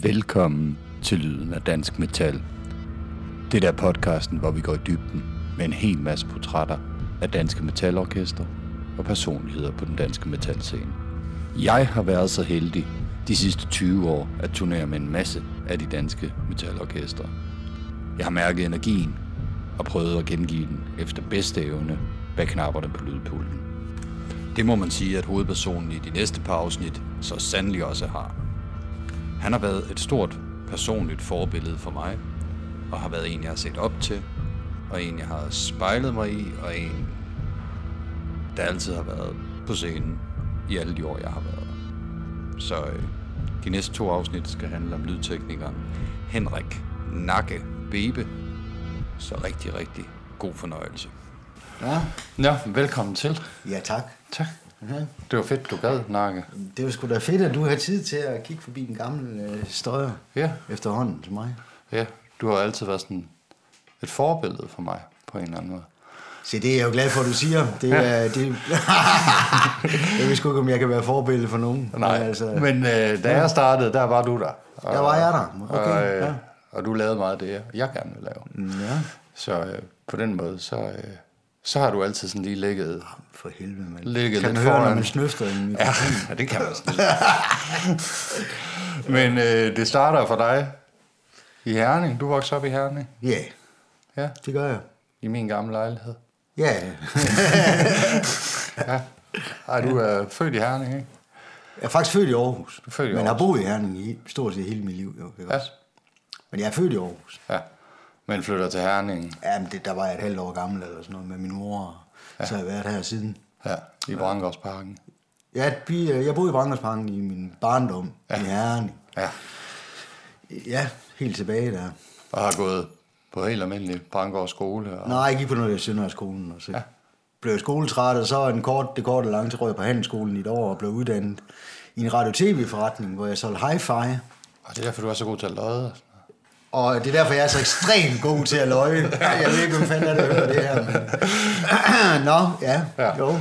Velkommen til Lyden af Dansk Metal. Det der podcasten, hvor vi går i dybden med en hel masse portrætter af danske metalorkester og personligheder på den danske metalscene. Jeg har været så heldig de sidste 20 år at turnere med en masse af de danske metalorkester. Jeg har mærket energien og prøvet at gengive den efter bedste evne bag knapperne på lydpulten. Det må man sige, at hovedpersonen i de næste par afsnit så sandelig også har. Han har været et stort personligt forbillede for mig, og har været en, jeg har set op til, og en, jeg har spejlet mig i, og en, der altid har været på scenen i alle de år, jeg har været. Så øh, de næste to afsnit skal handle om lydteknikeren Henrik Nakke Bebe. Så rigtig, rigtig god fornøjelse. Ja, Ja, velkommen til. ja tak. Tak. Ja. Det var fedt, du gad, Nakke. Det var sgu da fedt, at du har tid til at kigge forbi den gamle øh, støjer Ja, efterhånden til mig. ja. Du har altid været sådan et forbillede for mig på en eller anden måde. Se, det er jeg jo glad for, at du siger. Det er, det, jeg ved sgu ikke, om jeg kan være forbillede for nogen. Nej, Men altså, men øh, da jeg startede, der var du der. Og, Der var jeg der. Okay, og, øh, ja. og du lavede meget af det, jeg- jeg gerne vil lave. Ja, Så øh, på den måde, så, øh, så har du altid sådan lige ligget... for helvede, mand. Ligget kan lidt man høre, når foran. man snøfter en Ja, ja, det kan man. Men øh, det starter for dig i Herning. Du voksede op i Herning. Ja, Ja, det gør jeg. i min gamle lejlighed. Ja, Ja. Ej, du er født i Herning, ikke? jeg er faktisk født i Aarhus. er født i men Aarhus. har boet i Herning i stort set hele mit liv. Jo, ikke Ja. også? Men jeg er født i Aarhus. Ja. Men flytter til Herning. Ja, men det, der var jeg et halvt år gammel eller sådan noget med min mor. Ja. Så har jeg været her siden. Ja, i Brandgårdsparken. Ja, øh, jeg boede i Brandersparken i min barndom ja. i Herning. Ja. Ja, helt tilbage der. Og har gået på helt almindelig Brandgård skole. Og... Nej, jeg gik på noget i Sønderskolen, og så ja. blev jeg skoletræt, og så den kort, det korte og lange til røg på handelsskolen i et år, og blev uddannet i en radio-tv-forretning, hvor jeg solgte hi-fi. Og det er derfor, du er så god til at lodde. Og det er derfor, jeg er så ekstremt god til at løje. Jeg ved ikke, hvem fanden er det, der hører det her. Men... Nå, ja, Ja. ja. jo.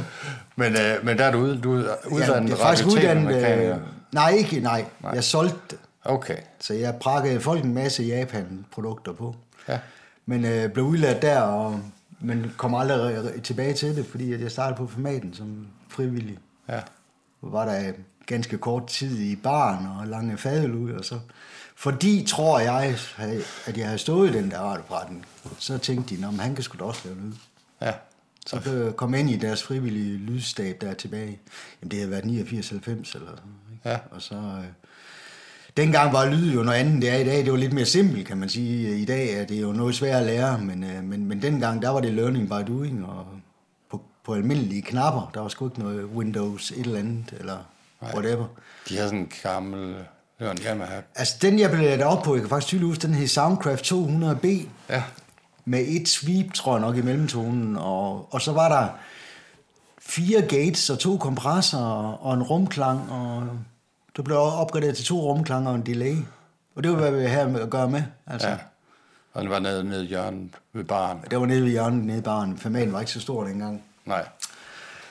Men, øh, men der er du, ude, du er uddannet det er faktisk uddannet... Øh, nej, ikke, nej. nej. Jeg solgte det. Okay. Så jeg prakkede folk en masse Japan-produkter på. Ja. Men øh, blev udlært der, og, men kom aldrig tilbage til det, fordi jeg startede på formaten som frivillig. Ja. Var der ganske kort tid i baren og lange fadel ud, og så... Fordi, tror jeg, at jeg havde stået i den der radioforretning, så tænkte de, at han kan sgu da også lave lyd. Ja. Så blev kom ind i deres frivillige lydstab der tilbage. Jamen, det havde været 89-90 eller sådan ikke? Ja. Og så... Øh, dengang var lyd jo noget andet, det er i dag. Det var lidt mere simpelt, kan man sige. I dag er det jo noget svært at lære, men, øh, men, men dengang, der var det learning by doing, og på, på almindelige knapper, der var sgu ikke noget Windows et eller andet, eller Nej. whatever. De har sådan en gammel... Det var en Yamaha. Altså, den jeg blev ladt op på, jeg kan faktisk tydeligt huske, den hed Soundcraft 200B, Ja. med et sweep, tror jeg nok, i mellemtonen, og, og så var der fire gates og to kompressorer og en rumklang, og det blev opgraderet til to rumklanger og en delay. Og det var, hvad vi havde med at gøre med. Altså. Ja. Og den var nede, nede i hjørnet ved baren. Det var nede ved hjørnet, nede i baren. Formaten var ikke så stor dengang. Nej.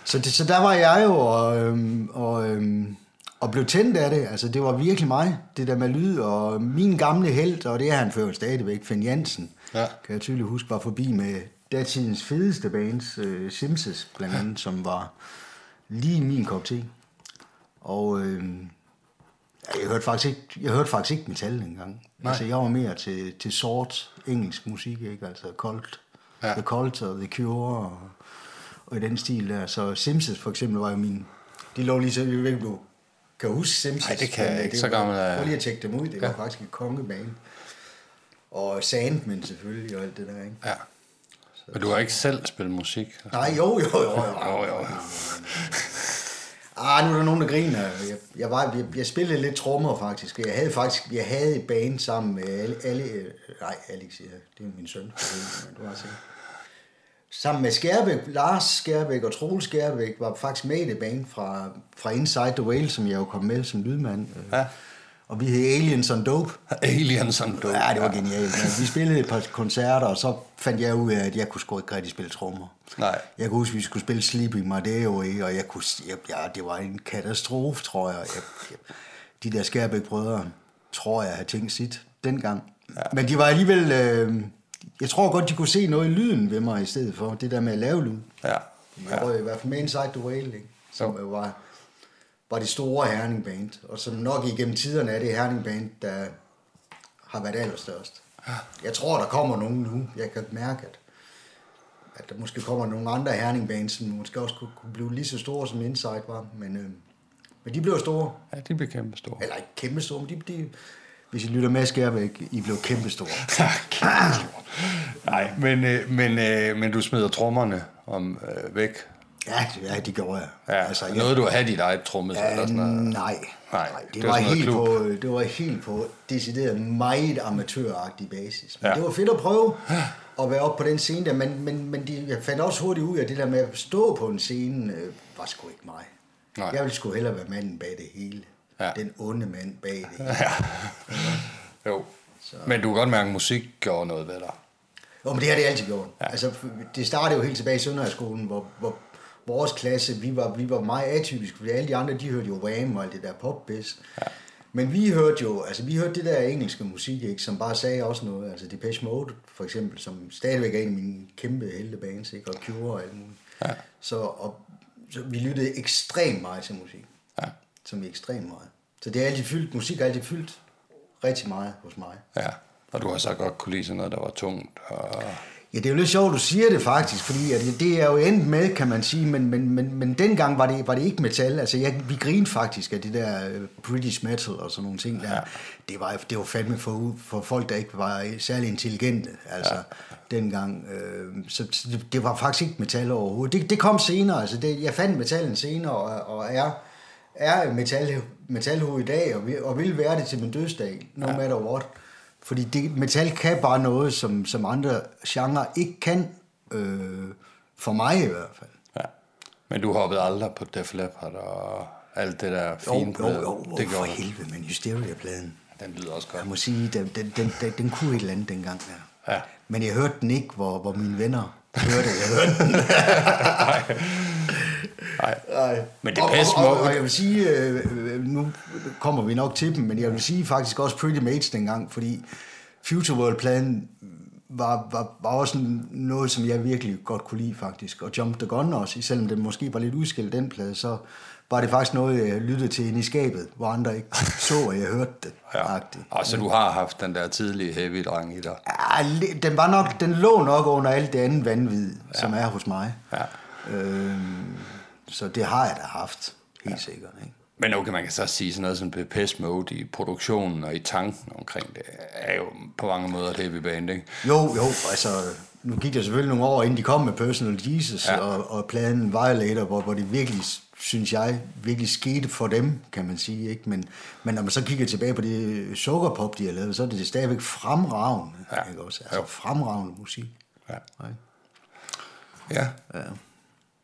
Så, det, så der var jeg jo og, øhm, og, øhm, og blev tændt af det. Altså, det var virkelig mig, det der med lyd. Og min gamle held, og det er han før stadigvæk, Finn Jansen, Ja. kan jeg tydeligt huske, var forbi med datidens fedeste bands, øh, Simses blandt andet, som var lige min kop te. Og ja, jeg hørte faktisk ikke, jeg hørte faktisk ikke metal engang. Nej. Altså, jeg var mere til, til sort engelsk musik, ikke? Altså Colt, Ja. The Cult og The Cure og, og i den stil der. Så Simpsons for eksempel var jo min... De lå lige så... Jeg ved ikke, kan huske Simpsons. Nej, det kan jeg ikke. det Så var- gammel er jeg. Prøv lige at tjekke dem ud. Det Ja. var faktisk et kongebane. Og Sandman selvfølgelig og alt det der, ikke? Ja. Men du har ikke selv spillet musik? Nej, jo, jo, jo. jo. Jo, jo. Ah, nu er der nogen, der griner. Jeg, jeg, var, jeg, jeg spillede lidt trommer faktisk. Jeg havde faktisk jeg havde et band sammen med alle, alle nej, Alex jeg. Det er min søn. Men du har set. Sammen med Skærbæk, Lars Skærbæk og Troels Skærbæk var faktisk med i det band fra, fra Inside the Whale, som jeg jo kom med som lydmand. Ja. Og vi hed Aliens on Dope. Aliens on dope. Ja, det var genialt. Men vi spillede et par koncerter, og så fandt jeg ud af, at jeg kunne sgu ikke rigtig spille trommer. Nej. Jeg kunne huske, at vi skulle spille Sleeping Day Away, og jeg kunne, jeg, ja, det var en katastrofe, tror jeg. jeg, jeg de der Skærbæk-brødre, tror jeg, have tænkt sit dengang. Ja. Men de var alligevel... Øh, jeg tror godt, de kunne se noget i lyden ved mig i stedet for det der med at lave lyd. Ja. Jeg røg i hvert fald med Inside the Whale, ikke? som jo. var, var det store Herning Band, og som nok igennem tiderne er det Herning Band, der har været allerstørst. Ja. Jeg tror, der kommer nogen nu. Jeg kan mærke, at, at der måske kommer nogle andre Herning Bands, som måske også kunne, kunne blive lige så store, som Inside var. Men, øh, men de blev store. Ja, de blev kæmpe store. Eller ikke kæmpe store, men de, de, hvis I lytter med, Skærvæk, I blev kæmpe store. Nej, men, øh, men, øh, men du smider trommerne om øh, væk. Ja, ja, det gjorde jeg. Ja, altså, jeg noget, du har dit eget trommet? Ja, eller sådan noget. Nej, nej, det, det, var, var helt på, det var helt på decideret meget amatøragtig basis. Men ja. det var fedt at prøve at være oppe på den scene der, men, men, men de, jeg fandt også hurtigt ud af, det der med at stå på en scene, øh, var sgu ikke mig. Nej. Jeg ville sgu hellere være manden bag det hele. Ja. Den onde mand bag det. Ja. Jo. Så. Men du kan godt mærke, at musik gjorde noget ved dig. Jo, men det har det altid gjort. Ja. Altså, det startede jo helt tilbage i Sønderhøjskolen, hvor, hvor vores klasse, vi var, vi var meget atypiske, fordi alle de andre, de hørte jo Wham og alt det der popbiz. Ja. Men vi hørte jo, altså vi hørte det der engelske musik, ikke, som bare sagde også noget. Altså Depeche Mode, for eksempel, som stadigvæk er en af mine kæmpe heltebands, ikke, og Cure og alt muligt. Ja. Så, og, så vi lyttede ekstremt meget til musik. Som er ekstremt meget. Så det er altid fyldt, musik har altid fyldt rigtig meget hos mig. Ja, og du har så godt kunne lide sådan noget, der var tungt. Og... Ja, det er jo lidt sjovt, du siger det faktisk, fordi at det er jo endt med, kan man sige, men, men, men, men dengang var det, var det ikke metal. Altså, jeg, vi grinede faktisk af det der øh, British metal og sådan nogle ting der. Ja. Det, var, det var fandme for, for folk, der ikke var særlig intelligente, altså, ja. dengang. Øh, så det, det var faktisk ikke metal overhovedet. Det, det kom senere, altså, det, jeg fandt metallen senere, og, og er, er metal, metalhoved i dag, og, og vil være det til min dødsdag, no ja. matter what. Fordi det, metal kan bare noget, som, som andre genrer ikke kan, øh, for mig i hvert fald. Ja. Men du hoppede aldrig på Def Leppard og alt det der fine jo, jo, jo, jo, det for helvede, men Hysteria-pladen. Den lyder også godt. Jeg må sige, den, den, den, den, den kunne et eller andet dengang der. Ja. Men jeg hørte den ikke, hvor, hvor mine venner hørte Jeg hørte den. Nej. Nej. Men det passer og, og, og, og jeg vil sige, øh, nu kommer vi nok til dem, men jeg vil sige faktisk også Pretty Mates dengang, fordi Future World Plan var, var, var også noget, som jeg virkelig godt kunne lide faktisk. Og Jump the Gun også, selvom det måske var lidt udskilt den plade, så var det faktisk noget, jeg lyttede til ind i skabet, hvor andre ikke så, at jeg hørte det. Ja. Og så du har haft den der tidlige heavy drang i dig? Ja, den, var nok, den lå nok under alt det andet vanvid, ja. som er hos mig. Ja. Øhm, så det har jeg da haft, helt ja. sikkert. Ikke? Men okay, man kan så sige sådan noget som Pest Mode i produktionen og i tanken omkring det, er jo på mange måder et heavy band, ikke? Jo, jo, altså nu gik der selvfølgelig nogle år, inden de kom med Personal Jesus ja. og, og pladen Violator, hvor, hvor det virkelig, synes jeg, virkelig skete for dem, kan man sige. Ikke? Men, men når man så kigger tilbage på det sukkerpop, de har lavet, så er det stadigvæk fremragende. Ja. Ikke også? Altså jo. fremragende musik. Ja. Ja. ja.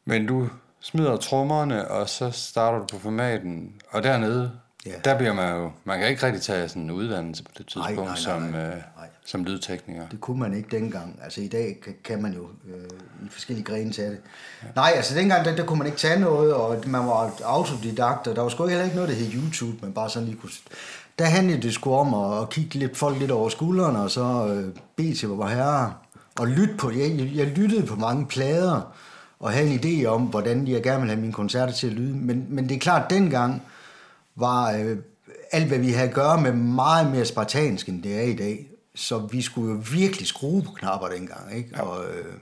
Men du smider trommerne, og så starter du på formaten, og dernede, ja. der bliver man jo, man kan ikke rigtig tage sådan en uddannelse på det tidspunkt nej, nej, nej, som, nej, øh, nej som lydtekniker. Det kunne man ikke dengang. Altså i dag kan, kan man jo øh, i forskellige grene tage det. Ja. Nej, altså dengang, der, der kunne man ikke tage noget, og man var autodidakt, og der var sgu heller ikke noget, der hed YouTube, man bare sådan lige kunne... Der handlede det sgu om at, at kigge lidt, folk lidt over skuldrene, og så øh, bede til, hvor var herre, og lytte på, jeg, jeg lyttede på mange plader, og havde en idé om, hvordan jeg gerne vil have mine koncerter til at lyde. Men, men det er klart, at dengang var øh, alt, hvad vi havde at gøre med, meget mere spartansk, end det er i dag. Så vi skulle jo virkelig skrue på knapper dengang. Ikke? Ja. Og, øh,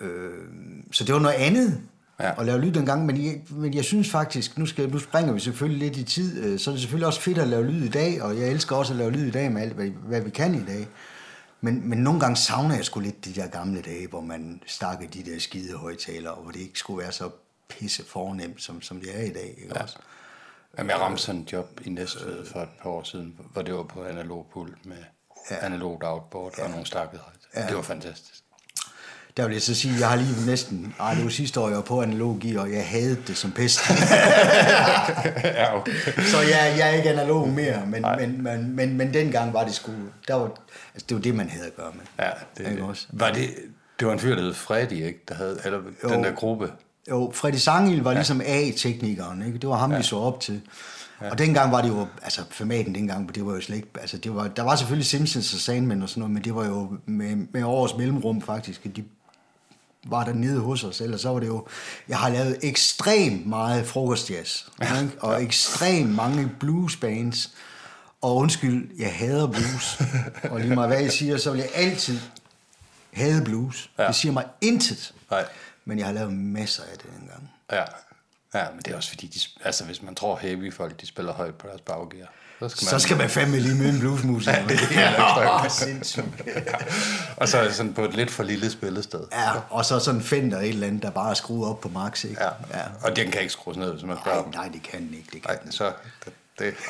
øh, så det var noget andet ja. at lave lyd dengang, men jeg, men jeg synes faktisk, nu, skal, nu springer vi selvfølgelig lidt i tid, øh, så er det selvfølgelig også fedt at lave lyd i dag, og jeg elsker også at lave lyd i dag med alt, hvad, hvad vi kan i dag. Men, men nogle gange savner jeg sgu lidt de der gamle dage, hvor man stakkede de der skide højtalere, og hvor det ikke skulle være så pisse fornemt, som, som det er i dag. Ikke ja. også? Jamen, jeg ramte sådan en job i Næstved for et par år siden, hvor det var på analog pult med ja. analogt outboard ja. og nogle højtalere. Ja. Det var fantastisk. Der vil jeg så sige, at jeg har lige næsten, ej det var sidste år, jeg var på analogi, og jeg havde det som pest. ja, okay. Så jeg, jeg er ikke analog mere, men, men, men, men, men dengang var det sgu, der var, altså det var det, man havde at gøre med. Ja, det, ikke også? Var det, det var en fyr, der hed Freddy, ikke? Der havde, eller jo, den der gruppe. Jo, Freddy Sangil var ja. ligesom A-teknikeren, ikke? Det var ham, ja. vi så op til. Ja. Og dengang var det jo, altså formaten dengang, det var jo slet ikke, altså det var, der var selvfølgelig Simpsons og Sandman og sådan noget, men det var jo med, med års mellemrum faktisk, de var der nede hos os, eller så var det jo, jeg har lavet ekstremt meget frokostjazz, ja. ikke? og ekstremt mange bluesbands, og undskyld, jeg hader blues, og lige meget hvad jeg siger, så vil jeg altid hade blues. Ja. Det siger mig intet, Nej. men jeg har lavet masser af det dengang. Ja. Ja, men det er også fordi, de, altså hvis man tror heavy folk, de spiller højt på deres baggear. Så skal man, så skal man fandme lige møde en bluesmusiker. ja, det er ja, sindssygt. Og så sådan på et lidt for lille spillested. Ja, og så sådan Fender et eller andet, der bare er skruet op på max, ikke? Ja. ja. Og den kan ikke skrues ned, hvis man spørger nej, nej, det kan den ikke. Det kan nej, den. så det.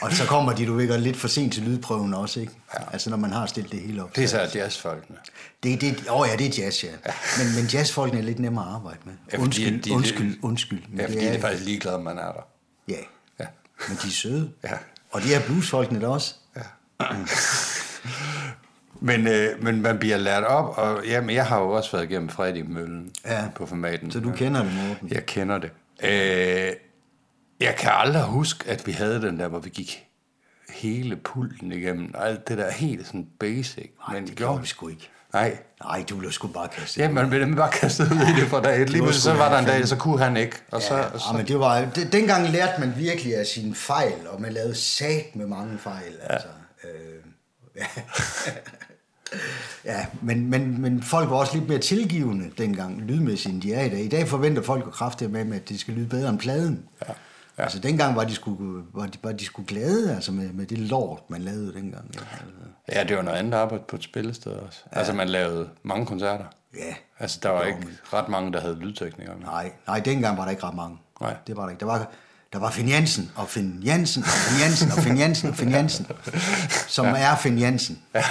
Og så kommer de, du ved, lidt for sent til lydprøven også, ikke? Ja. Altså når man har stillet det hele op. Det er så jazzfolkene. Det, det, åh ja, det er jazz, ja. ja. Men, men jazzfolkene er lidt nemmere at arbejde med. Ja, undskyld, de, de, undskyld, undskyld. Men ja, fordi det er, de er faktisk ligeglade, man er der. Ja. ja. Men de er søde. Ja. Og de er bluesfolkene der også. Ja. men, øh, men man bliver lært op, og jamen, jeg har jo også været igennem Fredrik Møllen ja. på formaten. Så du kender det, Morten? Jeg kender det. Øh, jeg kan aldrig huske, at vi havde den der, hvor vi gik hele pulten igennem. Alt det der helt sådan basic. Nej, men det gjorde vi sgu ikke. Nej. Nej, du blev sgu bare kastet. Ja, man blev bare kastet ud i det fra dag. Lige så var der en dag, så kunne han ikke. Og ja, så, og så... Ja, men det var, det, dengang lærte man virkelig af sine fejl, og man lavede sat med mange fejl. Ja. Altså, øh, ja. ja, men, men, men folk var også lidt mere tilgivende dengang, lydmæssigt, end de er i dag. I dag forventer folk jo kraftigt med, at det skal lyde bedre end pladen. Ja. Ja. Altså dengang var de sgu, var de, var de sgu glade altså med, med det lort, man lavede dengang. Ja, altså. ja det var noget andet arbejde på et spillested også. Ja. Altså man lavede mange koncerter. Ja. Altså der var ikke ret mange, der havde lydteknikere. Nej, nej, dengang var der ikke ret mange. Nej. Det var der ikke. Der var, der var Finn Jensen, og Finn Jensen, og Finn Jensen, og Finn Jensen, og Finn Jensen, som ja. er Finn Jensen. Ja.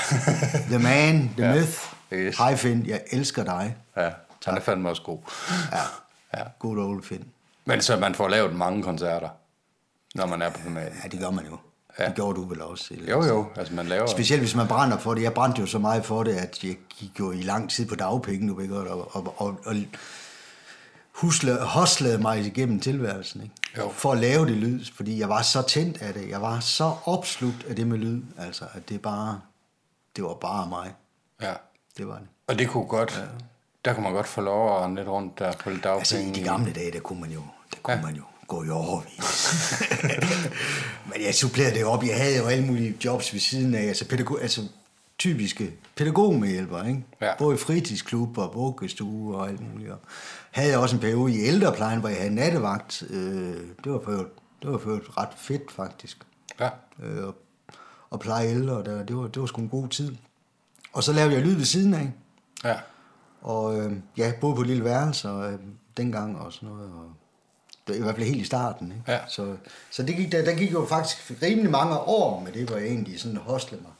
the man, the ja. myth. Yes. Hej Finn, jeg elsker dig. Ja, han er fandme også god. Ja, ja. good old Finn. Men så man får lavet mange koncerter, når man er på format. Ja, det gør man jo. Ja. Det gjorde du vel også. Eller? Jo, jo. Altså, man laver... Specielt hvis man brænder for det. Jeg brændte jo så meget for det, at jeg gik jo i lang tid på dagpenge, du ved godt, og, og, og, og husle, hoslede mig igennem tilværelsen, ikke? Jo. For at lave det lyd, fordi jeg var så tændt af det. Jeg var så opslugt af det med lyd, altså, at det bare, det var bare mig. Ja. Det var det. Og det kunne godt, ja. der kunne man godt få lov at lidt rundt der på dagpenge. Altså i de gamle dage, der kunne man jo det kunne ja. man jo gå i overvis. Men jeg supplerede det op. Jeg havde jo alle mulige jobs ved siden af. Altså, pædagog, altså typiske pædagogmedhjælper, ikke? Ja. Både i fritidsklub og vuggestue og alt muligt. Og havde jeg også en periode i ældreplejen, hvor jeg havde nattevagt. Øh, det var for det var for ret fedt, faktisk. Ja. Øh, og pleje ældre, der, det, var, det var sgu en god tid. Og så lavede jeg lyd ved siden af. Ja. Og øh, ja, boede på et lille værelse og, øh, dengang og sådan noget. Og i hvert fald helt i starten. Ikke? Ja. Så, så det gik, der, der gik jo faktisk rimelig mange år med det, hvor jeg egentlig sådan hostlede mig.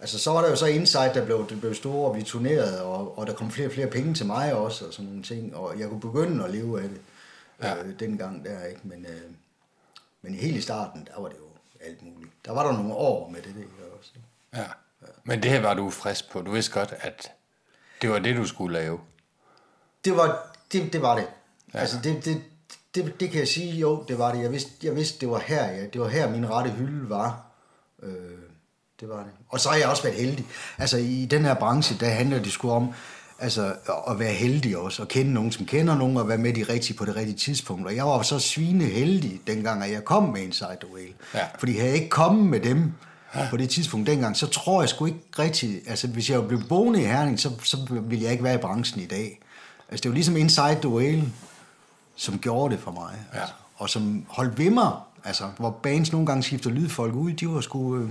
Altså, så var der jo så Insight, der blev, det blev store, og vi turnerede, og, og der kom flere og flere penge til mig også, og sådan nogle ting, og jeg kunne begynde at leve af det ja. øh, dengang der, ikke? Men, øh, men helt i starten, der var det jo alt muligt. Der var der nogle år med det, det også. Ikke? Ja. ja. Men det her var du frisk på. Du vidste godt, at det var det, du skulle lave. Det var det, det, var det. Ja. Altså, det, det, det, det kan jeg sige, jo, det var det. Jeg vidste, jeg vidste det var her, ja. det var her min rette hylde var. Øh, det var det. Og så har jeg også været heldig. Altså i den her branche, der handler det sgu om, altså at være heldig også, og kende nogen, som kender nogen, og være med de rigtige på det rigtige tidspunkt. Og jeg var så svine heldig, dengang at jeg kom med Inside the Whale. Ja. Fordi havde jeg ikke kommet med dem ja. på det tidspunkt dengang, så tror jeg sgu ikke rigtigt, altså hvis jeg blev boende i Herning, så, så ville jeg ikke være i branchen i dag. Altså det var ligesom Inside the Whale, som gjorde det for mig. Ja. Altså, og som holdt ved mig, altså, hvor bands nogle gange skifter lydfolk ud, de var sgu, øh,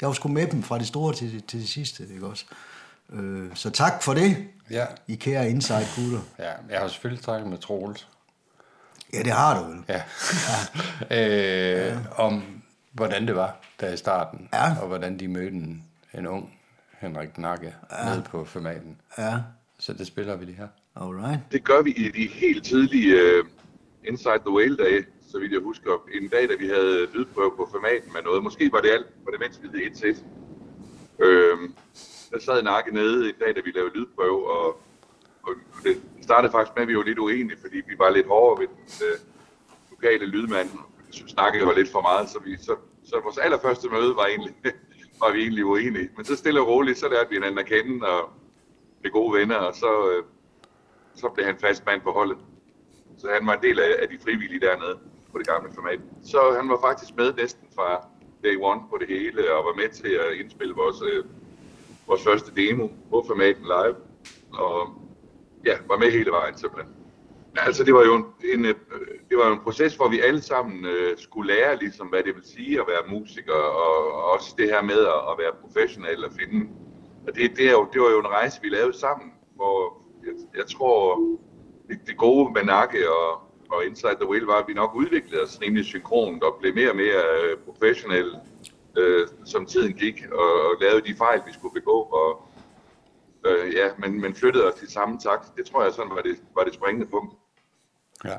jeg var sgu med dem fra det store til, til det sidste, ikke også? Øh, så tak for det, ja. I kære Inside gutter. Ja, jeg har selvfølgelig takket med Troels. Ja, det har du vel. Ja. ja. øh, ja. Om hvordan det var der i starten, ja. og hvordan de mødte en, en ung Henrik Nakke ja. nede på formaten. Ja. Så det spiller vi det her. Alright. Det gør vi i de helt tidlige uh, Inside the Whale-dage, så vidt jeg husker. En dag, da vi havde lydprøve på formaten med noget. Måske var det alt, var det mens vi hed 1 1 øhm, Der sad Nakke nede en dag, da vi lavede lydprøve, og, og det startede faktisk med, at vi var lidt uenige, fordi vi var lidt hårdere ved den uh, lokale lydmand. snakkede var lidt for meget, så, vi, så, så vores allerførste møde var egentlig, var vi egentlig uenige. Men så stille og roligt, så lærte vi hinanden at kende, og blev gode venner, og så, øh, så blev han fast mand på holdet. Så han var en del af, af de frivillige dernede på det gamle format. Så han var faktisk med næsten fra day one på det hele, og var med til at indspille vores, øh, vores første demo på formaten live. Og ja, var med hele vejen simpelthen. Altså, det var jo en, en, øh, det var en proces, hvor vi alle sammen øh, skulle lære, ligesom, hvad det vil sige at være musiker, og, og også det her med at, at være professionel og finde. Og det, det, er jo, det var jo en rejse, vi lavede sammen, hvor jeg, jeg tror, det, det gode med Nakke og, og Inside the Wheel var, at vi nok udviklede os rimelig synkront og blev mere og mere øh, professionelle, øh, som tiden gik, og, og lavede de fejl, vi skulle begå. Og, øh, ja, men, men flyttede os i samme takt. Det tror jeg sådan var det, var det springende punkt. Ja.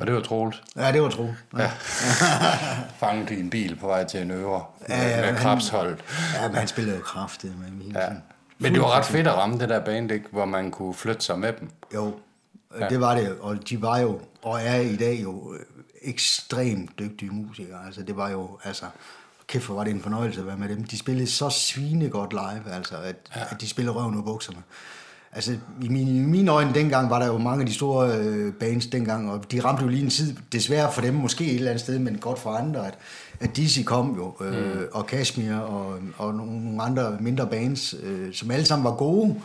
Og det var troligt. Ja, det var tro. Ja. Fanget i en bil på vej til en øvre Ja, ja, med han- krabsholdet. ja, men han spillede jo kraftigt med min. Ja. Men det var ret fedt at ramme det der band, ikke? hvor man kunne flytte sig med dem. Jo, ja. det var det, og de var jo, og er i dag jo øh, ekstremt dygtige musikere. Altså, det var jo, altså, kæft, hvor var det en fornøjelse at være med dem. De spillede så svinegodt live, altså, at, ja. at de spillede røven ud bukserne. Altså, i mine, i mine øjne dengang var der jo mange af de store øh, bands dengang, og de ramte jo lige en tid, desværre for dem måske et eller andet sted, men godt for andre, at, at Dizzy kom jo, øh, mm. og Kashmir og, og nogle andre mindre bands, øh, som alle sammen var gode,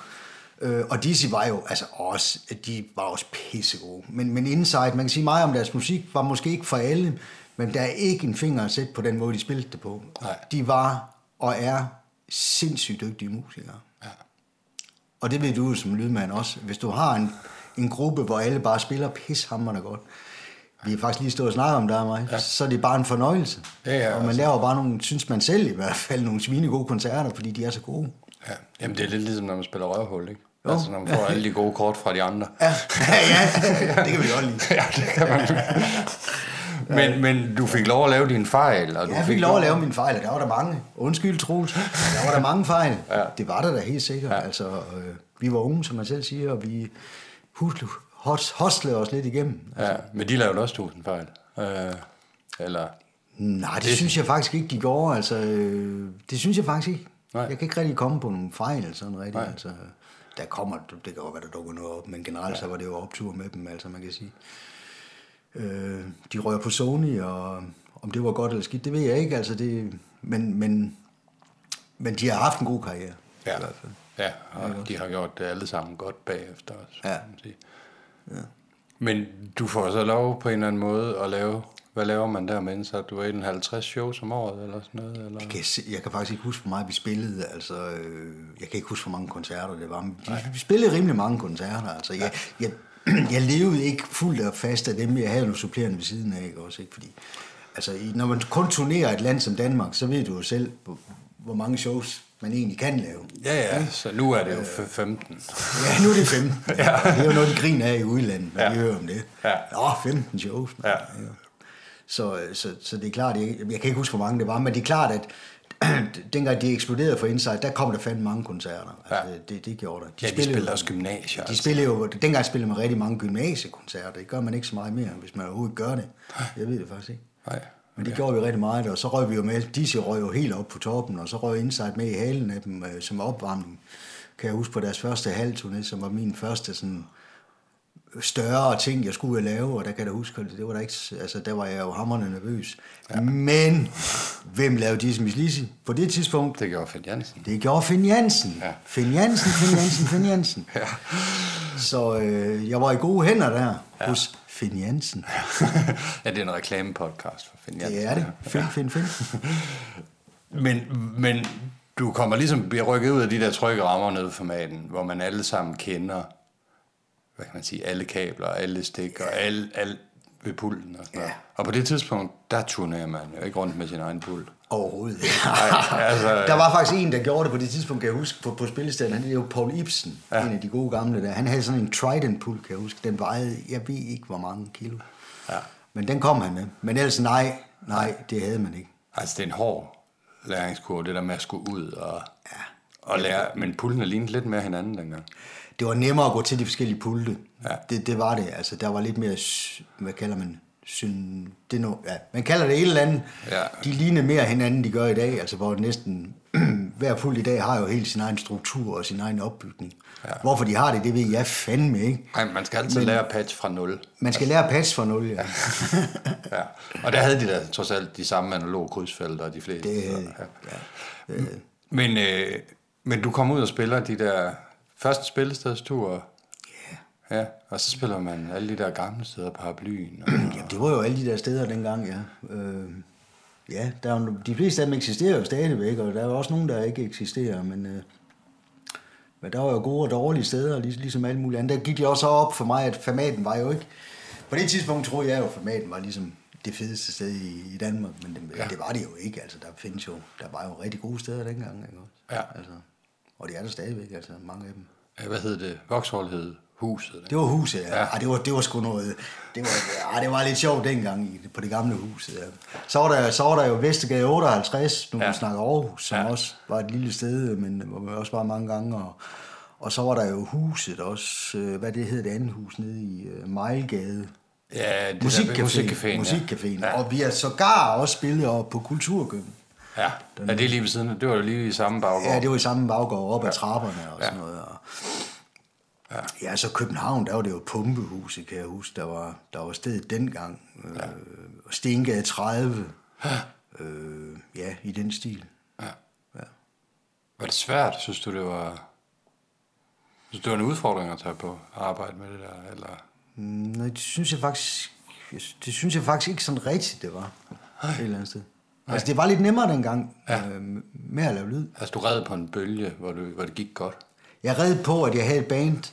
Øh, og Dizzy var jo altså også, de var også pissegode. Men, men Inside, man kan sige meget om deres musik, var måske ikke for alle, men der er ikke en finger at sætte på den måde, de spillede det på. Nej. De var og er sindssygt dygtige musikere. Ja. Og det ved du som lydmand også. Hvis du har en, en gruppe, hvor alle bare spiller pishammerende godt, vi har faktisk lige stået og snakket om og mig, ja. så er det bare en fornøjelse. Ja, ja, og man altså. laver bare nogle, synes man selv i hvert fald, nogle svine gode koncerter, fordi de er så gode. Ja. Jamen, det er lidt ligesom, når man spiller røvhul, ikke? Jo. Altså, når man får alle de gode kort fra de andre. Ja, ja, det kan vi godt lide. ja, det kan man. men, men du fik lov at lave din fejl. Og du Jeg fik lov at lave mine fejl, og der var der mange. Undskyld, Troels. Der var der mange fejl. ja. Det var der da helt sikkert. Ja. Altså, øh, vi var unge, som man selv siger, og vi husle, hos, hoslede os lidt igennem. Ja, men de lavede også tusind fejl. Øh, eller... Nej, det, det synes jeg faktisk ikke, de gjorde. Altså, øh, det synes jeg faktisk ikke. Nej. Jeg kan ikke rigtig komme på nogle fejl, sådan rigtigt. Nej. Altså, der kommer, det kan godt være, der dukker noget op, men generelt ja. så var det jo optur med dem, altså man kan sige. Øh, de rører på Sony, og om det var godt eller skidt, det ved jeg ikke, altså det, men, men, men de har haft en god karriere. Ja, I hvert fald. ja og de har gjort det alle sammen godt bagefter også. Ja. man sige. Men du får så lov på en eller anden måde at lave... Hvad laver man der med så Du er i den 50 shows om året eller sådan noget? Eller? Jeg kan, jeg kan faktisk ikke huske, hvor meget vi spillede. Altså, øh, jeg kan ikke huske, hvor mange koncerter det var. Men vi, vi spillede rimelig mange koncerter. Altså, jeg, jeg, jeg levede ikke fuldt og fast af dem. Jeg havde nogle supplerende ved siden af. Ikke? Også, ikke? Fordi, altså, når man kun turnerer et land som Danmark, så ved du jo selv, hvor, mange shows man egentlig kan lave. Ja, ja, så nu er det jo f- 15. Ja, nu er det 15. ja. Det er jo noget, de griner af i udlandet, når Ja. de hører om det. Ja. Nå, 15 shows. mand. Ja. Så, så, så det er klart, jeg, jeg kan ikke huske, hvor mange det var, men det er klart, at dengang de eksploderede for Inside, der kom der fandme mange koncerter. Altså, Ja. det, det gjorde der. Ja, de spillede spillede jo- også gymnasier. De spillede jo, dengang spillede man rigtig mange gymnasiekoncerter. Det gør man ikke så meget mere, hvis man overhovedet gør det. Jeg ved det faktisk ikke. Nej. Men det gjorde vi rigtig meget, og så røg vi jo med. Dizzy røg jo helt op på toppen, og så røg Inside med i halen af dem øh, som opvarmning. Kan jeg huske på deres første halvturné, som var min første sådan større ting, jeg skulle lave, og der kan jeg da huske, det var der ikke, altså der var jeg jo hammerende nervøs. Ja. Men, hvem lavede Dizzy Miss Lizzy på det tidspunkt? Det gjorde Finn Jensen. Det gjorde Finn Jensen. Ja. Finn Jensen, Finn Jensen, Finn Jensen. Ja. Så øh, jeg var i gode hænder der ja. hos Finn Jensen. ja, det er en reklamepodcast for Finn Jensen. Det er det. Finn, Finn, Finn. Men, men du kommer ligesom bliver rykket ud af de der trygge rammer nede for maden, hvor man alle sammen kender, hvad kan man sige, alle kabler, alle stik og alt, alt ved pulten og sådan noget. Ja. Og på det tidspunkt, der turnerer man jo ikke rundt med sin egen pult. Overhovedet ikke. Nej, altså, Der var faktisk en, der gjorde det på det tidspunkt, kan jeg huske, på, på spillestedet. Han er jo Paul Ibsen, ja. en af de gode gamle der. Han havde sådan en Trident-pult, kan jeg huske. Den vejede, jeg ved ikke, hvor mange kilo. Ja. Men den kom han med. Men ellers nej, nej, det havde man ikke. Altså, det er en hård læringskurve, det der med at skulle ud og, ja. og lære. Men pulten er lignet lidt mere hinanden dengang. Det var nemmere at gå til de forskellige pulte. Ja. Det, det var det. Altså, der var lidt mere, hvad kalder man, syn, det no, ja, man kalder det et eller andet. Ja. De ligner mere hinanden, de gør i dag, altså hvor næsten hver fuld i dag har jo helt sin egen struktur og sin egen opbygning. Ja. Hvorfor de har det, det ved jeg fandme ikke. Nej, man skal altid Men, lære patch fra nul. Man skal lære patch fra nul, ja. ja. Og der havde de da trods alt de samme analoge krydsfelter og de fleste. Det, ja. ja. Men, øh, men du kommer ud og spiller de der første spillestedsture. Ja. Ja, og så spiller man alle de der gamle steder, paraplyen. Og, Jamen, det var jo alle de der steder dengang, ja. Øh, ja, der er jo, de fleste af dem eksisterer jo stadigvæk, og der er jo også nogen, der ikke eksisterer, men, øh, men der var jo gode og dårlige steder, lig, ligesom alle mulige andre. Der gik det også op for mig, at formaten var jo ikke... På det tidspunkt troede jeg jo, at formaten var ligesom det fedeste sted i, i Danmark, men det, ja. det var det jo ikke. Altså, der findes jo, der var jo rigtig gode steder dengang, ikke også? Ja. Altså, og det er der stadigvæk, altså mange af dem. Ja, hvad hed det? Vauxhall hed huset. Ikke? Det var huset, ja. ja. Ej, det, var, det var sgu noget... Det var, ej, det var lidt sjovt dengang i, på det gamle huset, ja. Så var der, så var der jo Vestergade 58, nu ja. vi snakker Aarhus, som ja. også var et lille sted, men hvor vi også var mange gange. Og, og så var der jo huset også, øh, hvad det hed det andet hus, nede i uh, Mejlgade. Ja, det Musikcaféen. Musikcaféen, Musikcaféen. ja. Og vi har sågar også spillet op på Kulturgym. Ja, ja det er lige ved siden af. Det var jo lige i samme baggård. Ja, det var i samme baggård, op ad trapperne og sådan noget. Og, Ja. Ja, så København, der var det jo pumpehuset, kan jeg huske. Der var, der var stedet dengang. Ja. Øh, Stengade 30. Øh, ja, i den stil. Ja. Ja. Var det svært, synes du, det var... Synes du, det var en udfordring at tage på arbejde med det der, eller... Mm, Nej, det synes jeg faktisk... Det synes jeg faktisk ikke sådan rigtigt, det var. Et eller andet sted. Altså, det var lidt nemmere dengang Ja. øh, med at lave lyd. Altså, du redde på en bølge, hvor, du, hvor det gik godt. Jeg red på, at jeg havde et band,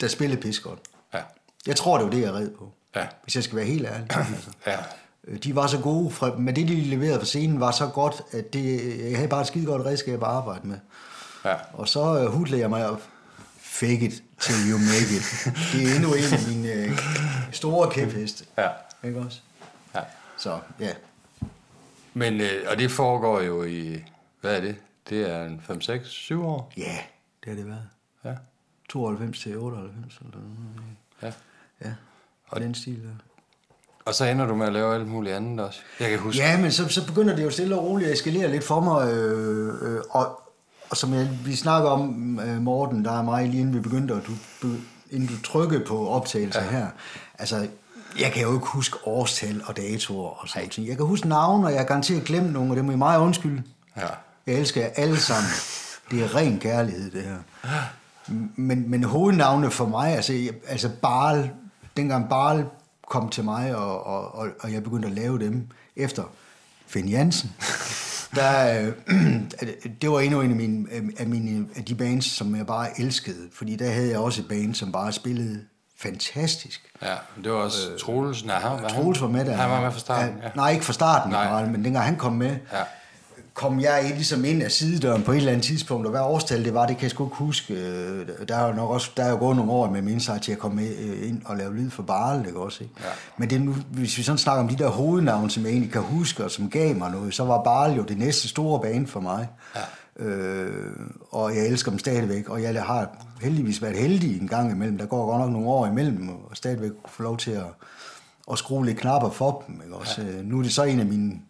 der spillede pis godt. Ja. Jeg tror, det var det, jeg red på. Ja. Hvis jeg skal være helt ærlig. altså. Ja. Øh, De var så gode, fra, men det, de leverede på scenen, var så godt, at det, jeg havde bare et skide godt redskab at arbejde med. Ja. Og så uh, hudlede jeg mig op. Fake it till you make it. Det er endnu en af mine uh, store kæpheste. Ja. Ikke også? ja. Så ja. Men, øh, og det foregår jo i... Hvad er det? Det er en 5, 6, 7 år? Ja, det har det været. Ja. 92 til 98. Eller noget. ja. Ja, og den stil der. Og så ender du med at lave alt muligt andet også. Jeg kan huske... Ja, men så, så begynder det jo stille og roligt at eskalere lidt for mig. Øh, øh, og, og som jeg, vi snakker om, øh, Morten, der er mig lige inden vi begyndte, og du, inden du trykkede på optagelser ja. her. Altså, jeg kan jo ikke huske årstal og datoer og sådan noget. Jeg kan huske navne, og jeg har garanteret glemt nogle, og det må I meget undskylde. Ja. Jeg elsker jer alle sammen. Det er ren kærlighed, det her. Men, men hovednavne for mig, altså, jeg- altså Barl, dengang Barl kom til mig, og, og, og, og jeg begyndte at lave dem efter Finn Jansen, der, øh, det var endnu en af, mine, af, mine, af de bands, som jeg bare elskede. Fordi der havde jeg også et band, som bare spillede fantastisk. Ja, det var også øh, Troels. Nej, han, var Troels var med der. Han var med fra starten, ja. Nej, ikke fra starten, Nej. Barl, men dengang han kom med, Ja. kom jeg ligesom ind af sidedøren på et eller andet tidspunkt, og hvad årstal det var, det kan jeg sgu ikke huske. Øh, Der er jo nok også, der er jo gået nogle år med min indsigt til at komme øh, ind og lave lyd for Barl, ikke også? Ikke? Ja. Men det nu, hvis vi sådan snakker om de der hovednavne, som jeg egentlig kan huske, og som gav mig noget, så var Barl jo det næste store bane for mig. Ja. Øh, og jeg elsker dem stadigvæk, og jeg har heldigvis været heldig en gang imellem. Der går godt nok nogle år imellem, og stadigvæk få lov til at, at skrue lidt knapper for dem. Ikke? Også, ja. Nu er det så en af mine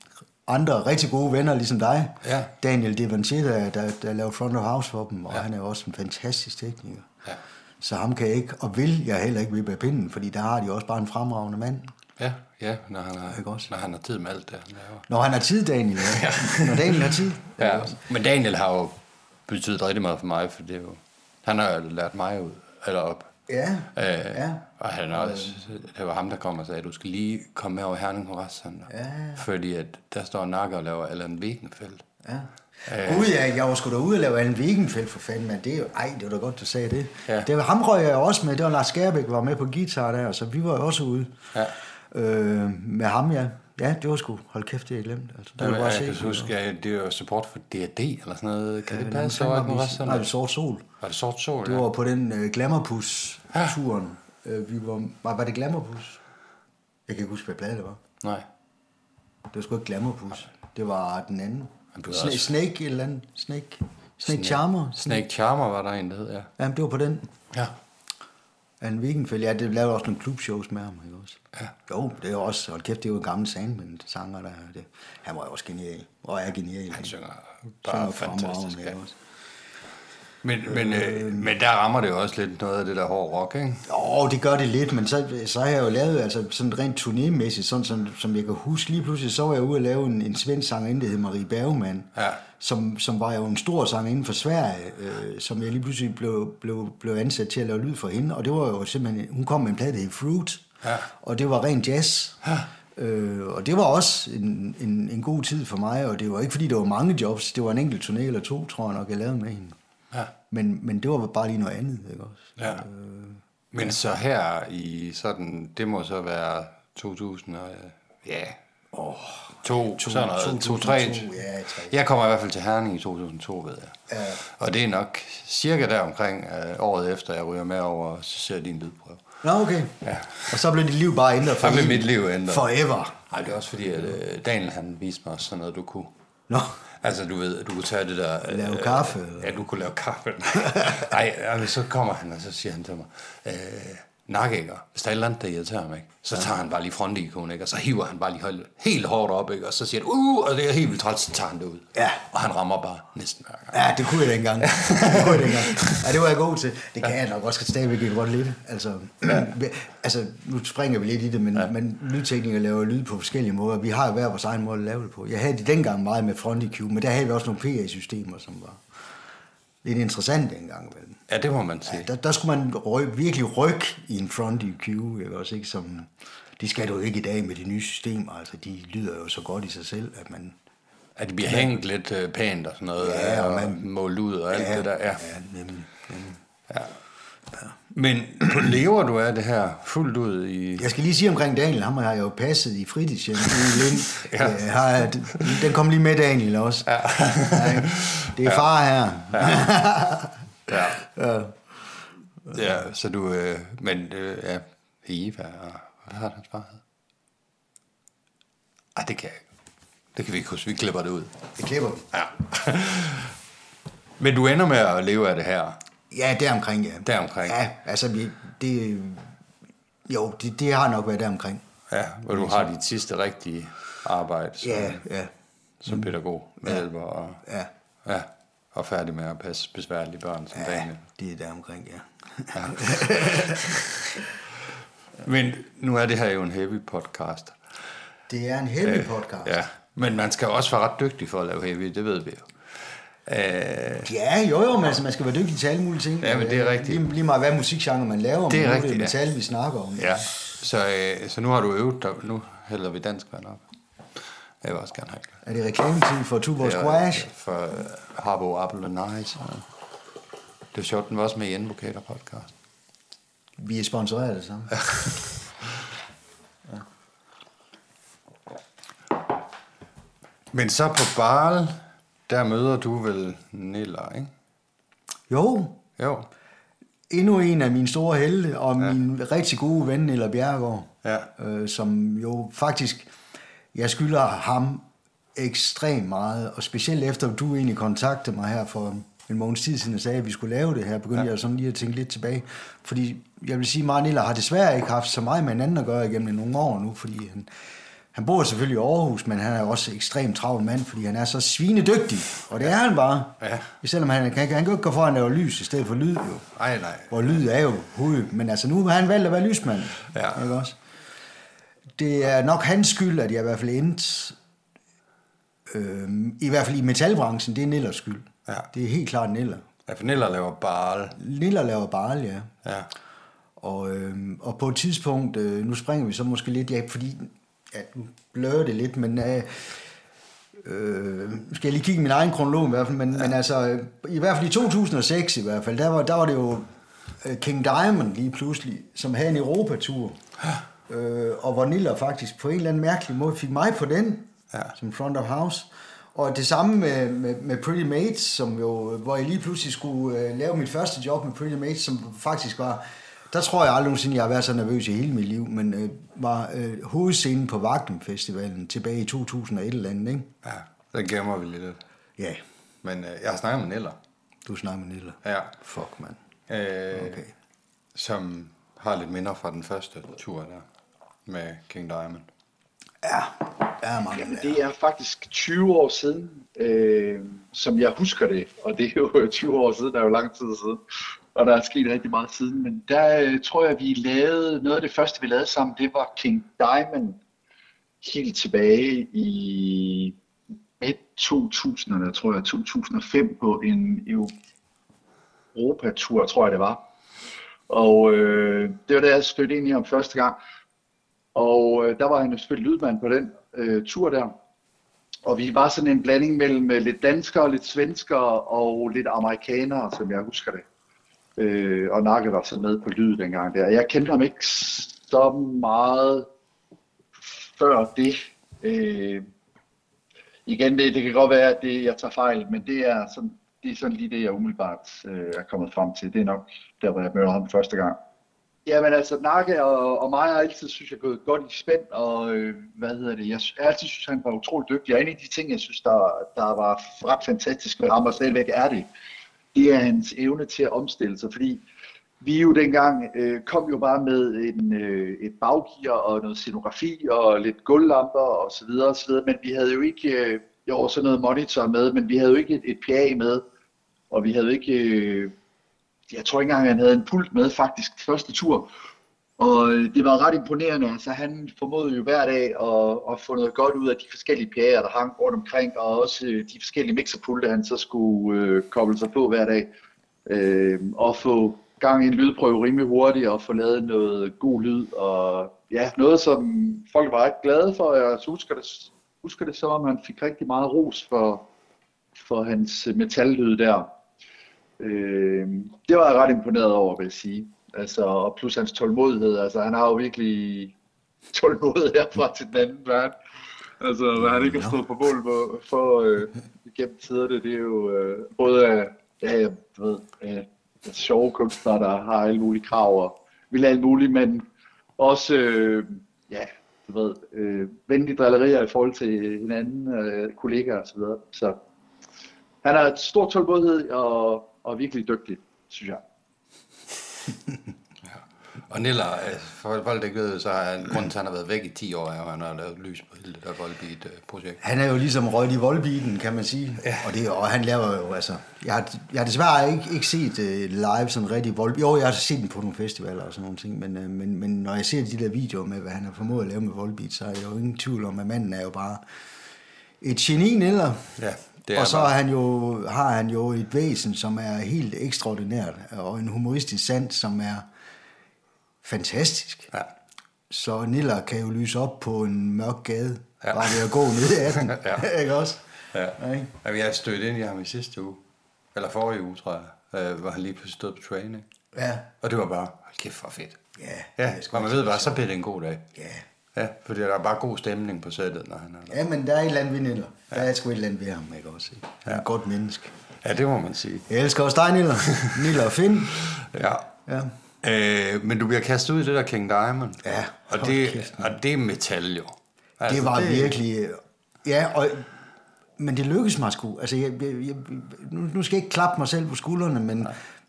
andre rigtig gode venner, ligesom dig, Ja. Daniel Devanchier, der, der, der lavede front of house for dem, og ja. han er også en fantastisk tekniker. Ja. Så ham kan jeg ikke, og vil jeg heller ikke vippe af pinden, fordi der har de også bare en fremragende mand. Ja, ja når, han har, Ikke også? når han har tid med alt det, han laver. Når han har tid, Daniel. Ja. Når Daniel har tid. Ja, men Daniel har jo betydet rigtig meget for mig, for det er jo, han har jo lært mig ud, eller op. Ja, Øh, ja. Og han også, det var ham, der kom og sagde, at du skal lige komme med over Herning Kongresscenter. Ja. Fordi at der står Nakke og laver Allan Wegenfeldt. Ja. Gud ja, jeg var sgu da ude og lave en Wegenfeldt for fanden, men det er jo, ej, det var da godt, du sagde det. Ja. det var, ham røg jeg også med, det var Lars Skærbæk, var med på guitar der, så vi var jo også ude. Ja. Øh, med ham, ja. Ja, det var sgu, hold kæft, det er jeg glemt. Altså, det var jeg, bare jeg se. kan huske, at det jo support for D&D eller sådan noget. Kan det passe var et kongresscenter? Nej, det var Sort Sol. Var det sort sol? Det ja? var på den uh, Glamourpus-turen. Uh, vi var, var, var det Glamourpus? Jeg kan ikke huske, hvad plade det var. Nej. Det var sgu ikke Glamourpus. Det var den anden. Sna- også- Snake et eller andet. Snake, Snake Charmer. Snake Charmer var der en, der hed, ja. Jamen, det var på den. Ja. Allen Wiegenfeldt, ja, det lavede også nogle klubshows med ham, ikke også? Ja. Jo, det er også, hold kæft, det er jo en gammel Sandman-sanger, der det. Han var jo også genial, og er genial. Han synger Synger bare fremragende, fantastisk. Ja. også? Men, men, øh, men der rammer det jo også lidt noget af det der hårde rock, ikke? Jo, det gør det lidt, men så, så har jeg jo lavet, altså sådan rent turnémæssigt, sådan som, som jeg kan huske, lige pludselig så var jeg ude og lave en, en svensk sangerinde, der hed Marie Bergman, Ja. som, som var jo en stor sang inden for Sverige, øh, som jeg lige pludselig blev, blev, blev ansat til at lave lyd for hende, og det var jo simpelthen, hun kom med en plade, der hed Fruit, Ja. og det var ren jazz. Øh, og det var også en, en, en god tid for mig, og det var ikke fordi, der var mange jobs, det var en enkelt turné eller to, tror jeg nok, jeg lavede med hende. Ja. Men, men det var bare lige noget andet, ikke også? Ja. Men så her i sådan, det må så være 2000 og, ja, Åh, to, to- sådan noget, to, 2002, tre. ja, tre. Jeg kommer i hvert fald til Herning i 2002, ved jeg. Ja. Og det er nok cirka der omkring øh, året efter, jeg ryger med over, og så ser din lydprøve. Nå, okay. Ja. Og så blev dit liv bare ændret for Så blev mit liv ændret. Forever. Nej, det er også fordi, at øh, Daniel han viste mig sådan noget, du kunne. Nå, Altså, du ved, du kunne tage det der... øh, Lave kaffe, eller? Ja, du kunne lave kaffe. Nej, altså, så kommer han, og så siger han til mig, øh, nakkækker, hvis der er et eller andet, der irriterer mig, ikke? så tager han bare lige frontikon, ikke? og så hiver han bare lige hold, helt hårdt op, ikke? og så siger han, uh, og det er helt vildt træt, så tager han det ud. Ja. Og han rammer bare næsten hver gang. ja, det kunne jeg dengang. Det kunne jeg dengang. Ja, det var jeg god til. Det kan jeg nok også stadigvæk ikke godt lidt. Altså, altså, nu springer vi lidt i det, men, ja. men lydteknikere laver lyd på forskellige måder. Vi har jo hver vores egen måde at lave det på. Jeg havde det dengang meget med Front EQ, men der havde vi også nogle PA-systemer, som var lidt interessant dengang. Vel? Ja, det må man sige. Ja, der, der skulle man ryk, virkelig rykke i en front EQ, ikke? Også, ikke? Som, det skal du jo ikke i dag med de nye systemer, altså de lyder jo så godt i sig selv, at man... At det bliver hængt lidt øh, pænt og sådan noget, Ja, og, og man- målt ud og alt ja, det der. Ja. Ja, nemlig. nemlig. Men lever du af det her fuldt ud i... Jeg skal lige sige omkring Daniel, ham har jeg jo passet i fritidshjem i Lind. Ja. ja. har jeg, den kom lige med Daniel også. Ja. Ja, det er far her. Ja. Ja. Ja, så du... Øh, men øh, ja, Eva og... Hvad har hans far hed? Ej, det kan jeg ikke. Det kan vi ikke huske. Vi klipper det ud. Det klipper vi. Ja. men du ender med at leve af det her. Ja, deromkring, ja. Deromkring. Ja, altså, vi, det, jo, det, det har nok været deromkring. Ja, hvor du har dit sidste rigtige arbejde som, Ja, ja, som pædagog, medhjælper og, ja. ja, og færdig med at passe besværlige børn som Ja, Daniel. det er deromkring, ja. Men nu er det her jo en heavy podcast. Det er en heavy podcast. Ja, men man skal også være ret dygtig for at lave heavy, det ved vi jo. Øh, Ja, jo jo, men altså, man skal være dygtig til alle mulige ting. Ja, men det er rigtigt. Lige, lige meget hvad musikgenre man laver, Det er men rigtigt, det ja. metal, vi snakker om. ja, så, øh, så nu har du øvet dig. Nu hælder vi dansk vand op. Jeg vil også gerne have. Er det reklametid for Tuborg er, Squash? øh, For øh, Harbo Apple og Nice. Og det er sjovt, den var også med i Invocator podcast. Vi er sponsoreret det samme. Men så på Barl, der møder du vel Niller, ikke? Jo, Jo. endnu en af mine store helte, og ja. min rigtig gode ven, Niller Bjerregaard, Ja. øh, som jo faktisk, jeg skylder ham ekstremt meget, og specielt efter du egentlig kontaktede mig her for en måneds tid siden og sagde, at vi skulle lave det her, begyndte ja. jeg sådan lige at tænke lidt tilbage. Fordi jeg vil sige, at Niller har desværre ikke haft så meget med hinanden at gøre igennem nogle år nu, fordi han, han bor selvfølgelig i Aarhus, men han er også ekstremt travl mand, fordi han er så svinedygtig, og det er han bare. Ja. Selvom han, han, kan, han kan ikke gå for, at han laver lys i stedet for lyd, jo. Ej, nej. Hvor lyd er jo hoved, men altså nu har han valgt at være lysmand. Ja. Ikke også? Det er nok hans skyld, at jeg i hvert fald endte, øh, i hvert fald i metalbranchen, det er Nillers skyld. Ja. Det er helt klart Niller. Ja, for Niller laver Barl. Niller laver barl, ja. Ja. Og, øh, og på et tidspunkt, øh, nu springer vi så måske lidt, ja, fordi, ja, nu blører det lidt, men øh, øh, skal jeg lige kigge min egen kronolog i hvert fald, men, ja. men altså, øh, i hvert fald i 2006 i hvert fald, der var, der var det jo øh, King Diamond lige pludselig, som havde en Europatur, øh, og hvor Niller faktisk på en eller anden mærkelig måde fik mig på den, Ja. som front of house. Og det samme med, med, med Pretty Mates, som jo, hvor jeg lige pludselig skulle øh, lave mit første job med Pretty Mates, som faktisk var, der tror jeg aldrig nogensinde, jeg har været så nervøs i hele mit liv, men øh, var øh, hovedscenen på Vagten Festivalen tilbage i 2001 eller andet, ikke? Ja, den gemmer vi lidt. Ja, Men øh, jeg har snakket med Niller. du snakker med Nilla. Ja. Fuck, mand. Øh, Okay. Som har lidt minder fra den første tur der med King Diamond. Ja, ja mange Jamen, der. det er faktisk 20 år siden, øh, som jeg husker det. Og det er jo 20 år siden, der er jo lang tid siden. Og der er sket rigtig meget siden. Men der øh, tror jeg, vi lavede, noget af det første, vi lavede sammen, det var King Diamond helt tilbage i midt 2000'erne, tror jeg, 2005 på en Europatur, tror jeg det var. Og øh, det var da jeg stødte ind i ham første gang. Og øh, der var han selvfølgelig lydmand på den øh, tur der. Og vi var sådan en blanding mellem øh, lidt danskere, lidt svenskere og lidt amerikanere, som jeg husker det. Øh, og Nakke var så med på lyd dengang der. Jeg kendte ham ikke så meget før det. Øh, igen, det, det kan godt være, at det, jeg tager fejl, men det er sådan, det er sådan lige det, jeg umiddelbart øh, er kommet frem til. Det er nok der, hvor jeg mødte ham første gang. Jamen altså, Nakke og, og mig har altid, synes jeg, gået godt i spænd, og øh, hvad hedder det, jeg, jeg har altid synes, han var utrolig dygtig, og en af de ting, jeg synes, der, der var ret fantastisk ved ham, og stadigvæk er det, det er hans evne til at omstille sig, fordi vi jo dengang øh, kom jo bare med en, øh, et baggear og noget scenografi og lidt gulvlamper og så videre og så videre, men vi havde jo ikke, øh, jo sådan noget monitor med, men vi havde jo ikke et, et PA med, og vi havde ikke, øh, jeg tror ikke engang, han havde en pult med faktisk første tur. Og det var ret imponerende, altså han formåede jo hver dag at, at få noget godt ud af de forskellige PA'er, der hang rundt omkring, og også øh, de forskellige mixerpulte, han så skulle øh, koble sig på hver dag. Øh, og få gang i en lydprøve rimelig hurtigt, og få lavet noget god lyd, og ja, noget som folk var ret glade for. Jeg husker det, husker det som om, han fik rigtig meget ros for, for hans metallyd der. Øh, det var jeg ret imponeret over, vil jeg sige. Altså, og plus hans tålmodighed. Altså, han har jo virkelig tålmodighed herfra til den anden verden. Altså, hvad han ikke har stået på mål for, for øh, gennem tiderne, det er jo øh, både af, ja, jeg ved, af sjove kunstnere, der har alle mulige krav og vil alt muligt, men også, øh, ja, du ved, øh, venlige drillerier i forhold til hinanden, øh, kollegaer osv. Så, videre. så han har et stort tålmodighed og, og virkelig dygtig, synes jeg. Og Niller, øh, for folk der ikke ved, så har han, grunden til, at han har været væk i 10 år, er, at han har lavet lys på hele det der Volbeat-projekt. Han er jo ligesom røget i voldbiten, kan man sige. Ja. Og, det, og han laver jo, altså... Jeg har, jeg har desværre ikke, ikke set uh, live sådan rigtig vold. Jo, jeg har set den på nogle festivaler og sådan nogle ting, men, uh, men, men når jeg ser de der videoer med, hvad han har formået at lave med voldbeat, så er jeg jo ingen tvivl om, at manden er jo bare et geni, eller? Ja, det er og så er han jo, har han jo et væsen, som er helt ekstraordinært, og en humoristisk sans, som er fantastisk. Ja. Så Niller kan jo lyse op på en mørk gade, Ja. bare ved at gå ned ad den. Ja. ikke også? Ja. Ja, ikke? Jamen, jeg stødte ind i ham i sidste uge, eller forrige uge, tror jeg, øh, hvor han lige pludselig stod på training. Ja. Og det var bare, kæft, for fedt. Ja, Ja, man ikke ved bare, så bliver det en god dag. Ja. Ja, fordi der er bare god stemning på sættet, når han er der. ja, men der er et eller andet ved Niller. Der er sgu et eller andet ved ham, ikke også? Ikke? Han er et godt menneske. Ja, det må man sige. Jeg elsker også dig, Niller. Niller og Finn. Ja. Ja. Øh, men du bliver kastet ud i det der King Diamond. Ja, Og det, kæft, og det er metal jo. Altså, Det var det... virkelig... øh, Ja, og, men det lykkedes mig sgu. Altså, jeg, jeg, jeg, nu, nu skal jeg ikke klappe mig selv på skuldrene, men,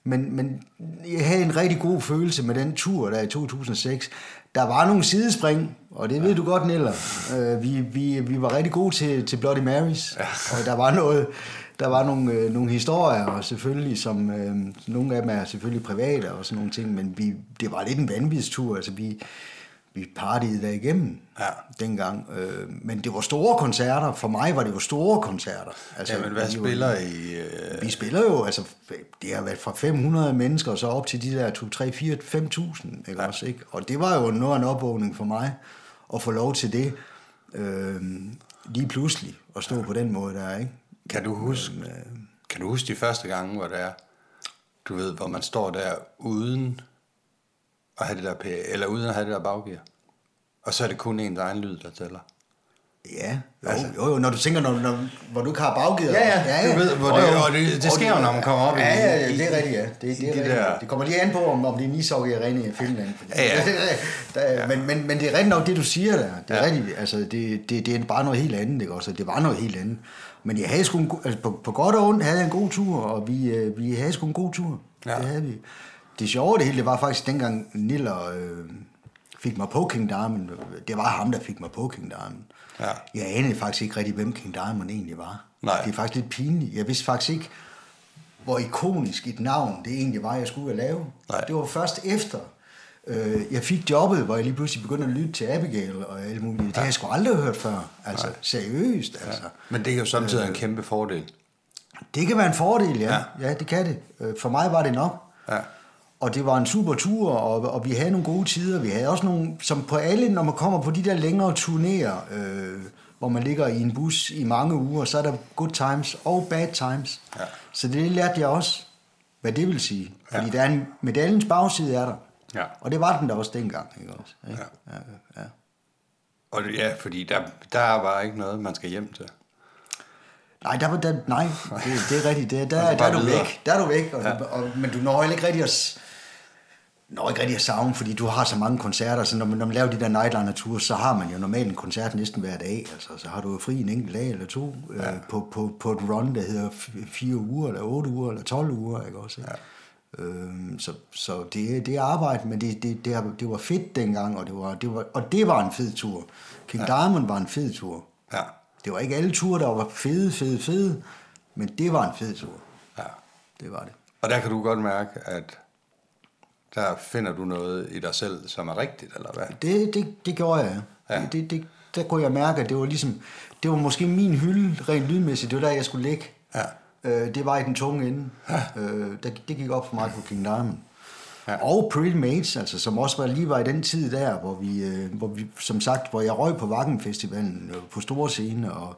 men, men jeg havde en rigtig god følelse med den tur der i 2006. Der var nogle sidespring, og det ved du godt, Niller. Øh, vi, vi, vi var rigtig gode til, til Bloody Marys, ja. og der var noget... Der var nogle, øh, nogle historier, og selvfølgelig, som øh, nogle af dem er selvfølgelig private og sådan nogle ting, men vi, det var lidt en vanvidstur. Altså, vi, vi partiede der igennem Ja. dengang. Øh, men det var store koncerter. For mig var det jo store koncerter. Altså, Jamen, hvad vi jo- spiller I? Øh, Vi spiller jo, altså, det har været fra 500 mennesker, så op til de der 2, 3, 4, 5.000, ikke ja. også, ikke? Og det var jo noget af en opvågning for mig, at få lov til det, øh, lige pludselig, at stå på den måde der, ikke? kan du huske, øh, kan du huske de første gange, hvor det er, du ved, hvor man står der uden at have det der PA, eller uden at have det der baggear, og så er det kun ens egen lyd, der tæller. Ja, jo, altså, jo, jo, når du tænker, når, når, hvor du ikke har baggivet. Ja, ja, du ved, hvor det- og det- det sker jo, når man kommer op i- ja, Ja, ja, det er rigtigt, ja. Det, det, er de rigtigt. der- det kommer lige an på, om, om det er en ishockey arena i Finland. Ja, ja. der, men, men, men det er rigtigt nok, det du siger der. Det er Ja. ja. rigtigt, altså det, det, det er bare noget helt andet, ikke også? Det var noget helt andet. Men jeg havde sgu en, altså på, på godt og ondt havde jeg en god tur, og vi, øh, vi havde sgu en god tur. Ja. Det havde vi. Det sjove det hele, det var faktisk dengang Niller øh, fik mig på King Diamond. Det var ham, der fik mig på King Diamond. Ja. Jeg anede faktisk ikke rigtig, hvem King Diamond egentlig var. Nej. Det er faktisk lidt pinligt. Jeg vidste faktisk ikke, hvor ikonisk et navn det egentlig var, jeg skulle lave. Nej. Det var først efter, øh, jeg fik jobbet, hvor jeg lige pludselig begyndte at lytte til Abigail og alt muligt. Det har jeg sgu aldrig hørt før. Altså, seriøst, altså. Men det er jo samtidig en kæmpe fordel. Det kan være en fordel, ja. Ja. Ja, ja det kan det. Øh, For mig var det nok. Ja. Og det var en super tur, og, og vi havde nogle gode tider. Vi havde også nogle, som på alle, når man kommer på de der længere turnéer, øh, hvor man ligger i en bus i mange uger, så er der good times og bad times. Ja. Så det lærte jeg også, hvad det vil sige. Fordi Ja. der er en, medaljens bagside er der. Ja. Og det var den der også dengang. Ikke også? Ikke? Ja. Ja, ja. Og det, ja, fordi der, der er bare ikke noget, man skal hjem til. Nej, der, var- der, nej det, det er rigtigt. Det, der, der, skal er bare du væk. Der er du væk. Og, Ja. og, men du når heller ikke rigtig at, når ikke rigtig at savne, fordi du har så mange koncerter. Så når man, når man laver de der nightliner tours, så har man jo normalt en koncert næsten hver dag. Altså, så har du jo fri en enkelt dag eller to ja. øh, på, på, på et run, der hedder fire uger, eller otte uger, eller 12 uger. Ikke også, ikke? Ja. Øhm, så så det, det er arbejde, men det, det, det, det var fedt dengang, og det var, det var, og det var en fed tur. King ja. Diamond var en fed tur. Ja. Det var ikke alle ture, der var fede, fede, fede, men det var en fed tur. ja. Det var det. Og der kan du godt mærke, at der finder du noget i dig selv, som er rigtigt, eller hvad? Det, det, det gjorde jeg. Ja. Det, det, det, der kunne jeg mærke, at det var ligesom, det var måske min hylde, rent lydmæssigt, det var der, jeg skulle ligge. Ja. Øh, det var i den tunge ende. Ja. Øh, det, det gik op for mig på King Diamond. Ja. Og Pretty Mates, altså, som også var lige var i den tid der, hvor vi, øh, hvor vi som sagt, hvor jeg røg på Vakken Festivalen øh, på store scene, og,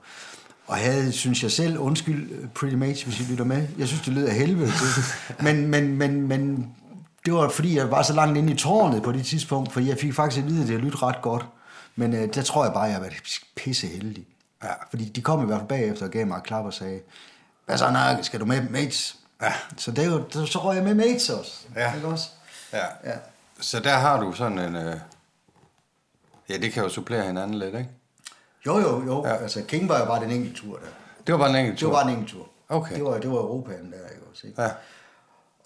og havde, synes jeg selv, undskyld øh, Pretty Mates, hvis I lytter med, jeg synes, det lød af helvede men, men, men, men det var fordi, jeg var så langt inde i tårnet på det tidspunkt, for jeg fik faktisk at vide, at det lød ret godt. Men øh, der tror jeg bare, at jeg har været pisse heldig. Ja. Fordi de kom i hvert fald bagefter og gav mig et klap og sagde, hvad så, Nakke, skal du med mates? Ja. Så, det er jo, så, så røg jeg med mates også. Ja. Ikke også? Ja. Ja. Så der har du sådan en... Øh... Ja, det kan jo supplere hinanden lidt, ikke? Jo, jo, jo. Ja. Altså, King var jo bare den enkelte tur der. Det var bare en enkelt Det tur. var bare en enkelt tur. Okay. Det var, det var Europaen der, ikke også? Ikke? Ja.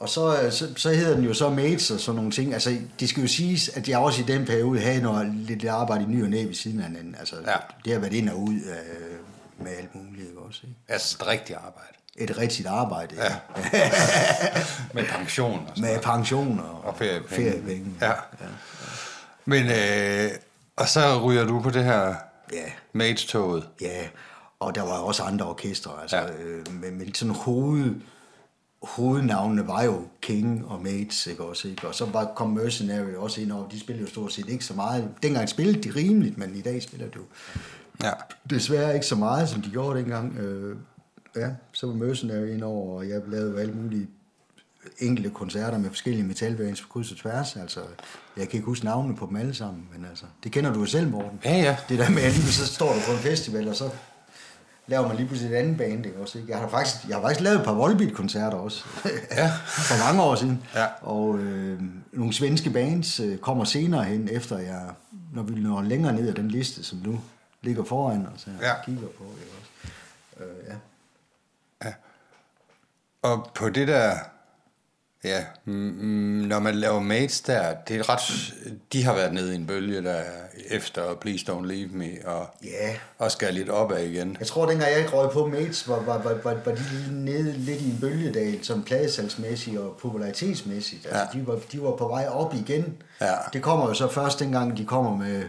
Og så, øh, så, så hedder den jo så Mates og sådan nogle ting. Altså, det skal jo siges, at jeg også i den periode havde noget lidt arbejde i ny og næ ved siden af hinanden. Altså, Ja. det har været ind og ud øh, med alt muligt, ikke også? Ikke? Altså et rigtigt arbejde. Et rigtigt arbejde, Ja. Med pension og sådan Med pension og, Og feriepenge. feriepenge. Ja. Men, øh, og så ryger du på det her Ja. Mates-toget. Ja, og der var også andre orkestre, altså, Ja. ja. øh, men, men sådan hoved, hovednavnene var jo King og Mates, ikke også, ikke? Og så var, kom Mercenary også ind over, de spillede jo stort set ikke så meget. Dengang spillede de rimeligt, men i dag spiller de jo Ja. desværre ikke så meget, som de gjorde dengang. Øh, ja, så var Mercenary ind over, og jeg lavede jo alle mulige enkelte koncerter med forskellige metalbands på kryds og tværs. Altså, jeg kan ikke huske navnene på dem alle sammen, men altså, det kender du jo selv, Morten. Ja, ja. Det der med, at så står du på en festival, og så laver man lige pludselig et andet band, ikke også? Ikke? Jeg har faktisk, jeg har faktisk lavet et par Volbeat-koncerter også, Ja. for mange år siden. Ja. Og øh, nogle svenske bands øh, kommer senere hen, efter jeg, når vi når længere ned ad den liste, som nu ligger foran os, og Ja. kigger på. Ikke også? Øh, ja. Og på det der, ja, mm, mm, når man laver mates der, det er ret, de har været nede i en bølge der efter Please Don't Leave Me, og, Ja. og skal lidt opad igen. Jeg tror, dengang jeg røg på Mates, var, var, var, var, var de lige nede lidt i en bølgedal, som pladesalgsmæssigt og popularitetsmæssigt. Altså, Ja. de, var, de var på vej op igen. Ja. Det kommer jo så først dengang, de kommer med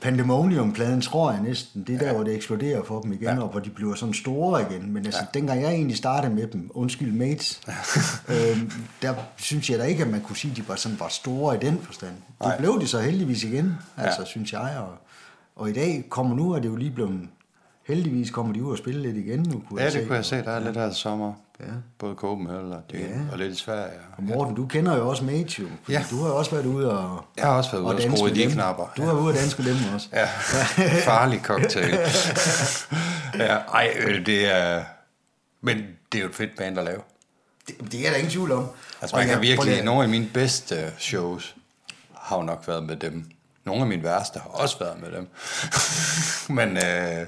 Pandemonium-pladen, tror jeg næsten. Det er der, hvor det eksploderer for dem igen, Ja. ja. og hvor de bliver sådan store igen. Men altså, ja. dengang jeg egentlig startede med dem, undskyld Mates, øhm, der synes jeg da ikke, at man kunne sige, at de var, sådan, var store i den forstand. Det Nej. blev de så heldigvis igen, altså, Ja. synes jeg. Og, og i dag kommer nu, er det jo lige blevet... Heldigvis kommer de ud og spille lidt igen nu, kunne Ja, jeg det se. kunne jeg se, der er lidt her i sommer. Ja. Både Copenhagen og, det, Ja. og lidt i Sverige. Og Morten, du kender jo også Mate, jo. Ja. Du har jo også været ude og... Jeg har også været ude og danse skrue i de dem. knapper. Du har været ude og danse med dem også. Ja, farlig cocktail. ja, ej, det er... Men det er jo et fedt band at lave. Det, det er der ingen tvivl om. Altså, Og man kan virkelig... Nogle af mine bedste shows har jo nok været med dem. Nogle af mine værste har også været med dem. Men øh,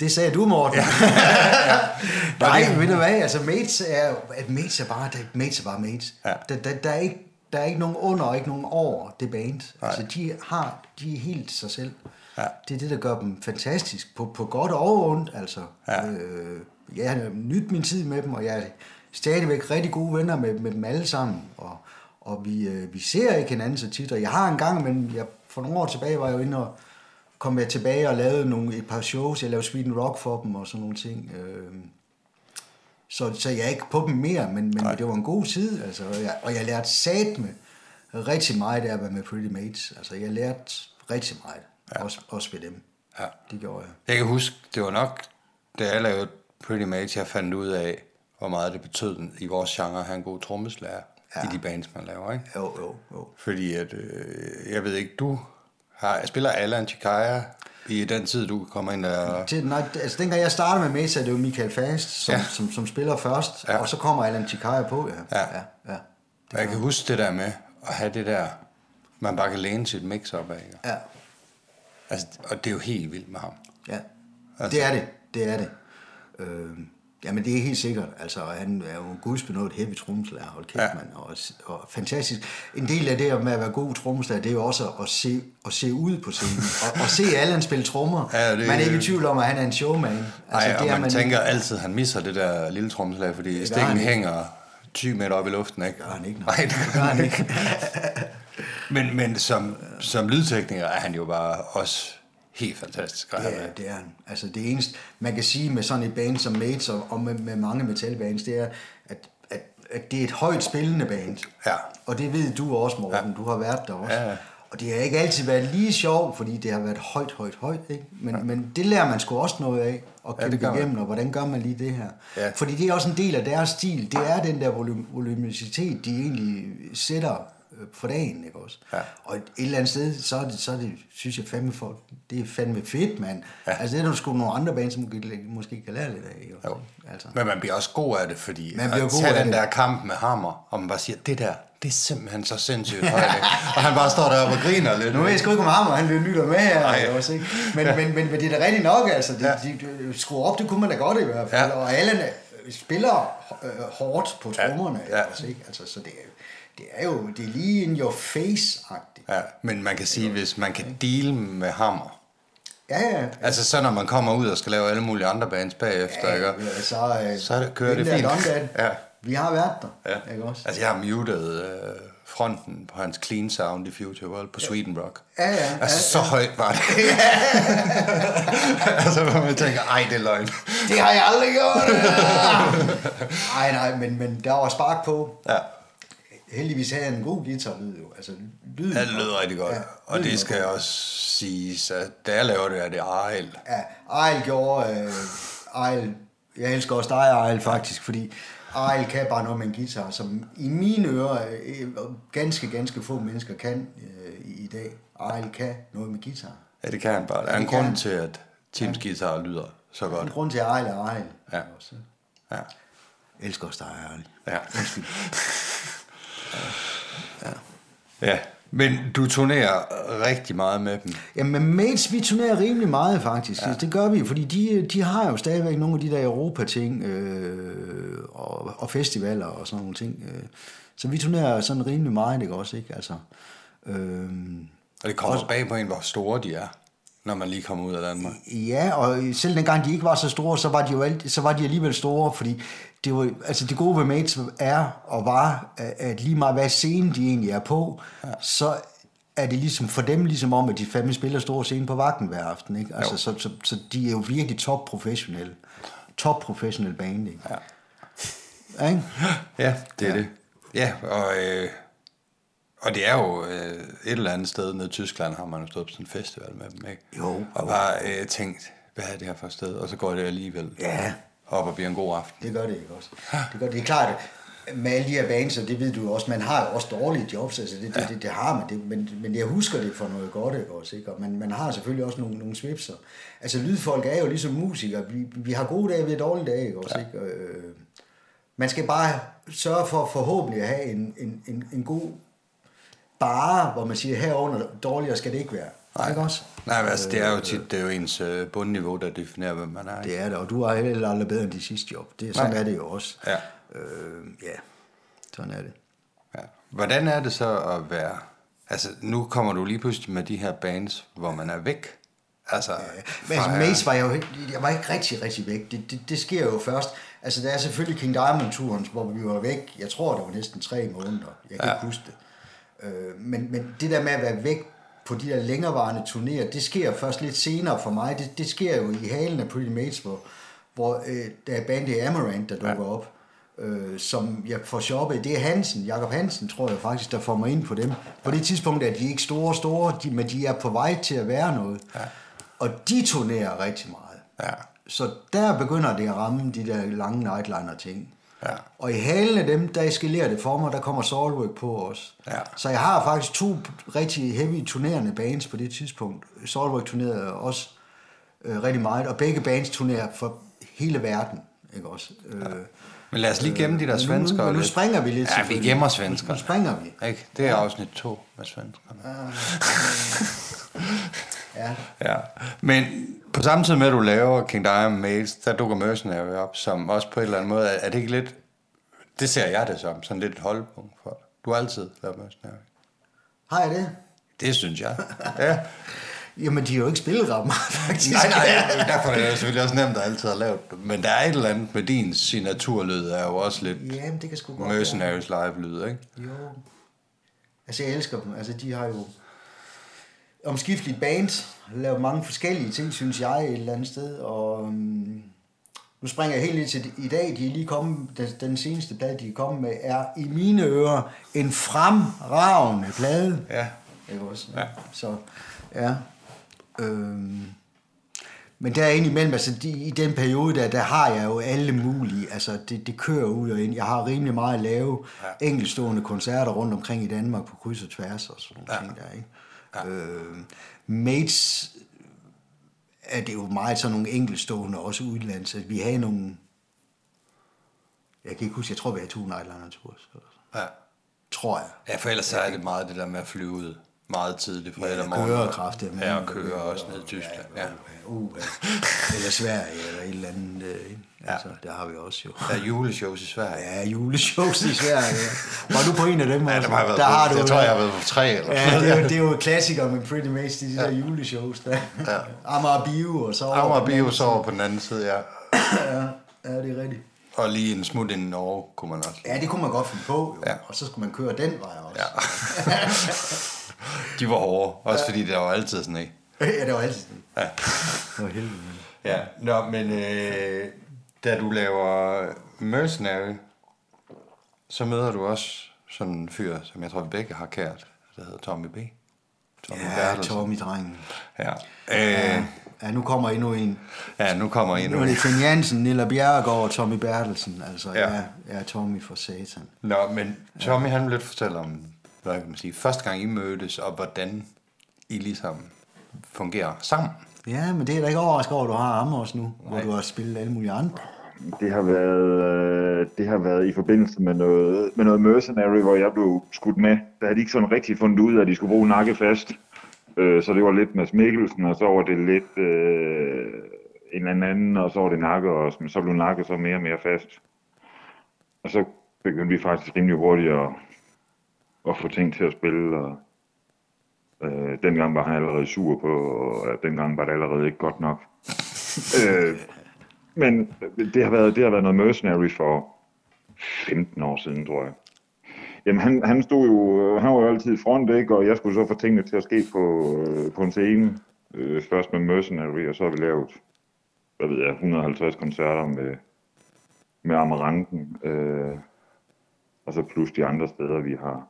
Det sagde du, Morten. Ja. Nej, ved du hvad? Altså, mates er, at mates er bare, det, mates er bare mates. Ja. Der, der, der, er ikke, der er ikke nogen under og ikke nogen over det band. Nej. Altså, de, har, de er helt sig selv. Ja. Det er det, der gør dem fantastisk. På, på godt og ondt, altså. Ja. Øh, jeg har nyt min tid med dem, og jeg er stadigvæk rigtig gode venner med, med dem alle sammen. Og, og vi, øh, vi ser ikke hinanden så tit. Og jeg har en gang, men jeg, for nogle år tilbage var jeg jo inde og kom jeg tilbage og lavede nogle, et par shows. Jeg lavede Sweden Rock for dem og sådan nogle ting. Øh, så, så jeg er ikke på dem mere, men, men det var en god tid. Altså, og, jeg, og jeg lærte sat med rigtig meget af at være med Pretty Mates. Altså, jeg lærte rigtig meget. Ja. Også, også ved dem. Ja. Det gjorde jeg. Jeg kan huske, det var nok, da jeg lavede Pretty Mates, jeg fandt ud af, hvor meget det betød i vores genre at have en god trommeslager. Ja. i de bands, man laver, ikke? Jo, jo, jo. Fordi at, øh, jeg ved ikke, du har, jeg spiller Alan Chikaya i den tid, du kommer ind der... Til, nej, altså dengang jeg startede med Mesa, det var Michael Fast, som, Ja. som, som spiller først, Ja. og så kommer Alan Chikaya på, ja. Ja. ja, ja. Og jeg kan huske det der med at have det der, man bare kan læne sit mix op af. ikke? ja. Altså, og det er jo helt vildt med ham. Ja, Altså- det er det. Det er det. Øh, jamen, det er helt sikkert. Altså, han er jo en gudsbenået heavy trommeslager, hold kæft, Ja. mand. Og, og, fantastisk. En del af det med at være god trommeslager, det er jo også at se, at se ud på scenen. og, og se Allan spille trommer. Ja, det- man er ikke i tvivl om, at han er en showman. Altså, Ej, og er man, tænker altid, at han misser det der lille trommeslag, fordi gør stikken ikke. hænger 20 meter op i luften, ikke? gør han ikke. Nej, det gør han ikke. Men, men som, som lydtekniker er han jo bare også helt fantastisk. at have Ja, med. det er han. Altså det eneste, man kan sige med sådan et band som Mates og, og med, med mange metalbands, det er, at, at, at det er et højt spillende band. Ja. Og det ved du også, Morten. Ja. Du har været der også. Ja, ja. Og det har ikke altid været lige sjovt, fordi det har været højt, højt, højt. Ikke? Men, ja. men det lærer man sgu også noget af, at Ja, kæmpe man. igennem, og hvordan gør man lige det her. Ja. Fordi det er også en del af deres stil. Det er den der volum- volumicitet, de egentlig sætter for dagen, ikke også? Ja. Og et eller andet sted, så er det, så er det synes jeg fandme, for, det er fandme fedt, mand. Ja. Ja. Altså det er der sgu nogle andre bands, som måske, kan lære lidt af, ikke? også? Jo. Altså. Men man bliver også god af det, fordi Man bliver at god tage den det. der kamp med hammer, og man bare siger, det der, det er simpelthen så sindssygt højt. og han bare står deroppe og griner lidt. Nu ved jeg sgu ikke, om ham, og han lytter med her, Ej. også, ikke? Men, men, men, men, det er da rigtigt nok, altså. Det, Ja. ja. de, de, skrue op, det kunne man da godt i hvert fald. Ja. Ja. Og Allan øh, spiller øh, hårdt på Ja. trommerne, Ja. ja. ikke? Altså, så det er, det er jo det er lige in your face-agtigt. Ja, men man kan sige, hvis man kan deal med hammer, Ja, ja. altså så når man kommer ud og skal lave alle mulige andre bands bagefter, ja, ikke? ja, så, øh, Så er kører det fint. London, Ja. Vi har været der, Ja. ikke også? Altså, jeg har muted øh, fronten på hans clean sound i Future World på Sweden Rock. Ja, ja, Altså, ja, så højt var det. altså, hvor man tænker, ej, det er løgn. Det har jeg aldrig gjort! nej, nej, men, men der var spark på. Ja, Heldigvis havde han en god guitarlyd jo. Altså, lyden ja det lød rigtig godt. Ja, og det skal god. også siges, at da jeg laver det, er det Ariel. Ja, Ejl gjorde... Øh, Ejl, jeg elsker også dig, Ejl, faktisk, fordi Ejl kan bare noget med en guitar, som i mine ører øh, ganske, ganske få mennesker kan øh, i, dag. Ejl kan noget med guitar. Ja, det kan han bare. Der er en grund han. til, at Teams guitar lyder så En godt. grund til, at Ejl er Ejl. Ja. Også. Ja. Jeg elsker også dig, Ejl. Ja. ja. Men du turnerer rigtig meget med dem. Jamen, Mates, vi turnerer rimelig meget, faktisk. Ja. Det gør vi, fordi de, de har jo stadigvæk nogle af de der Europa-ting øh, og, og festivaler og sådan nogle ting. Øh. Så vi turnerer sådan rimelig meget, ikke også, ikke? Altså, øh, Og det kommer også bag på en, hvor store de er, når man lige kommer ud af Danmark. Ja, og selv dengang de ikke var så store, så var de jo alt, så var de alligevel store, fordi det, var, altså det gode ved Mates er og var, at lige meget hvad scene de egentlig er på, ja. så er det ligesom for dem ligesom om, at de fandme spiller store scene på vagten hver aften. Ikke? Altså, så, så, så, de er jo virkelig top professionelle. Top professionel band, ikke? Ja. Ikke? Ja, det er Ja. det. Ja, og, øh, og det er jo øh, et eller andet sted nede i Tyskland, har man jo stået på sådan en festival med dem, ikke? Jo, Og jo. bare øh, tænkt, hvad er det her for et sted? Og så går det alligevel Ja. op og bliver en god aften. Det gør det ikke også. Det, gør, det er klart, med alle de her bands, og det ved du også, man har jo også dårlige jobs, altså det, det, det, det har man, det, men, men jeg husker det for noget godt, ikke også, ikke? Og man, man har selvfølgelig også nogle, nogle svipser. Altså lydfolk er jo ligesom musikere, vi, vi har gode dage, vi har dårlige dage, ikke også, ikke? Øh, man skal bare sørge for forhåbentlig at have en, en, en, en god bare, hvor man siger, herunder dårligere skal det ikke være. Nej. Ikke også? Nej, men altså, det er jo tit, det er jo ens øh, bundniveau, der definerer, hvem man er. Det er det, og du har heller aldrig bedre end de sidste job. Det, sådan Nej. er det jo også. Ja. Øh, ja, sådan er det. ja. Hvordan er det så at være... Altså, nu kommer du lige pludselig med de her bands, hvor man er væk. Altså, Men altså, Mace var jeg jo ikke, jeg var ikke rigtig, rigtig væk. Det, det, det sker jo først. Altså, der er selvfølgelig King Diamond-turen, hvor vi var væk. Jeg tror, det var næsten tre måneder. Jeg kan Ja. ja. ikke huske det. Øh, men, men det der med at være væk på de der længerevarende turnéer, det sker først lidt senere for mig. Det, det sker jo i halen af Pretty Mates, hvor, hvor øh, der er bandet Amaranth, der dukker ja. op, øh, som jeg får shoppet. Det er Hansen, Jakob Hansen, tror jeg faktisk, der får mig ind på dem. På det tidspunkt er de ikke store, store, de, men de er på vej til at være noget. Ja. Og de turnerer rigtig meget. Ja. Så der begynder det at ramme de der lange nightliner ting. Ja. Og i halen af dem, der eskalerer det for mig, der kommer Soulwork på os. Ja. Så jeg har faktisk to rigtig heavy turnerende bands på det tidspunkt. Soulwork turnerede også øh, rigtig meget, og begge bands turnerer for hele verden. Ikke også? Øh, Men lad os lige gemme de der nu- svenskere nu, nu lidt. springer vi lidt. Ja, vi gemmer svenskerne. Nu springer vi. Ikke? Det er afsnit to med svenskerne. Ja. Ja. Men på samme tid med, at du laver King Diamond Mails, der dukker Mercenary op, som også på en eller anden måde, er er det ikke lidt, det ser jeg det som, sådan lidt et holdpunkt for dig. Du har altid lavet Mercenary. Har jeg det? Det synes jeg. Ja. Jamen, de har jo ikke spillet ret meget, faktisk. Nej, nej, derfor er det selvfølgelig også nemt at altid have lavet det. Men der er et eller andet med din signaturlyd, er jo også lidt Jamen, det kan sgu godt. Mercenaries live-lyd, ikke? Jo. Altså, jeg elsker dem. Altså, de har jo omskiftelige bands, lavet mange forskellige ting, synes jeg, et eller andet sted, og um, nu springer jeg helt lidt til i dag, de er lige kommet, den, den seneste plade, de er kommet med, er i mine ører en fremragende plade. Ja. Ikke også? Ja. Så, ja. Øhm, men der indimellem, altså de, i den periode der, der har jeg jo alle mulige, altså det, det kører ud og ind. Jeg har rimelig meget at lave ja. enkeltstående koncerter rundt omkring i Danmark på kryds og tværs og sådan nogle Ja. ting der, ikke? Ja. Øhm, Mates er det jo meget sådan nogle enkeltstående, også. Altså, vi havde nogle, jeg kan ikke huske, jeg tror vi havde to Nightliner Tours. Ja. Tror jeg. Ja, for ellers så er det meget det der med at flyve ud meget tidligt fredag Ja, morgen. kørekraft. Ja, Ja, og køre også ned i Tyskland. Ja. Uh, eller Sverige, eller et eller andet. Øh, ikke? altså, der har vi også jo. Der er juleshows i Sverige. Ja, juleshows i Sverige. Ja. Var du på en af dem Ja, også? det har jeg været der på. har du, jeg tror, jeg har været på tre eller Ja, det er, jo, det er jo klassikere med Pretty Mates, de der juleshows der. Ja. Amager Bio og så over Amager Bio anden sover på den anden side, ja. Ja, ja, det er rigtigt. Og lige en smut ind i Norge, kunne man også. Ja, det kunne man godt finde på, jo. Ja. Og så skulle man køre den vej også. Ja. De var hårde, også fordi der var altid sådan en. ja det var altid sådan. Ja. For helvede. Ja, nå, men øh, da du laver Mercenary, så møder du også sådan en fyr, som jeg tror, vi begge har kært, der hedder Tommy B. Tommy Ja, Bertelsen. Tommy drengen. Ja. Øh, Ja, nu kommer endnu en. ja, nu kommer Nu endnu er en. det Finn Jansen, Nilla Bjerregaard og Tommy Bertelsen. Altså, Ja. ja. ja, Tommy for satan. Nå, men Tommy han vil lidt fortælle om, hvad kan man sige, første gang I mødtes, og hvordan I ligesom fungerer sammen. Ja, men det er da ikke overrasket over, at du har ham også nu, Nej. hvor du har spillet alle mulige andre. Det har været, øh, det har været i forbindelse med noget, med noget mercenary, hvor jeg blev skudt med. Der havde de ikke sådan rigtig fundet ud af, at de skulle bruge nakke fast. Øh, så det var lidt med Mikkelsen, og så var det lidt øh, en eller anden, og så var det nakke også. Men så blev nakke så mere og mere fast. Og så begyndte vi faktisk rimelig hurtigt at, at få ting til at spille. Og, øh, dengang var han allerede sur på, og øh, dengang var det allerede ikke godt nok. øh, men det har, været, det har været noget mercenary for 15 år siden, tror jeg. Jamen, han, han stod jo, han var jo altid i front, ikke? Og jeg skulle så få tingene til at ske på, øh, på en scene. Øh, først med Mercenary, og så har vi lavet, hvad ved jeg, 150 koncerter med, med Amaranten. Øh, og så plus de andre steder, vi har,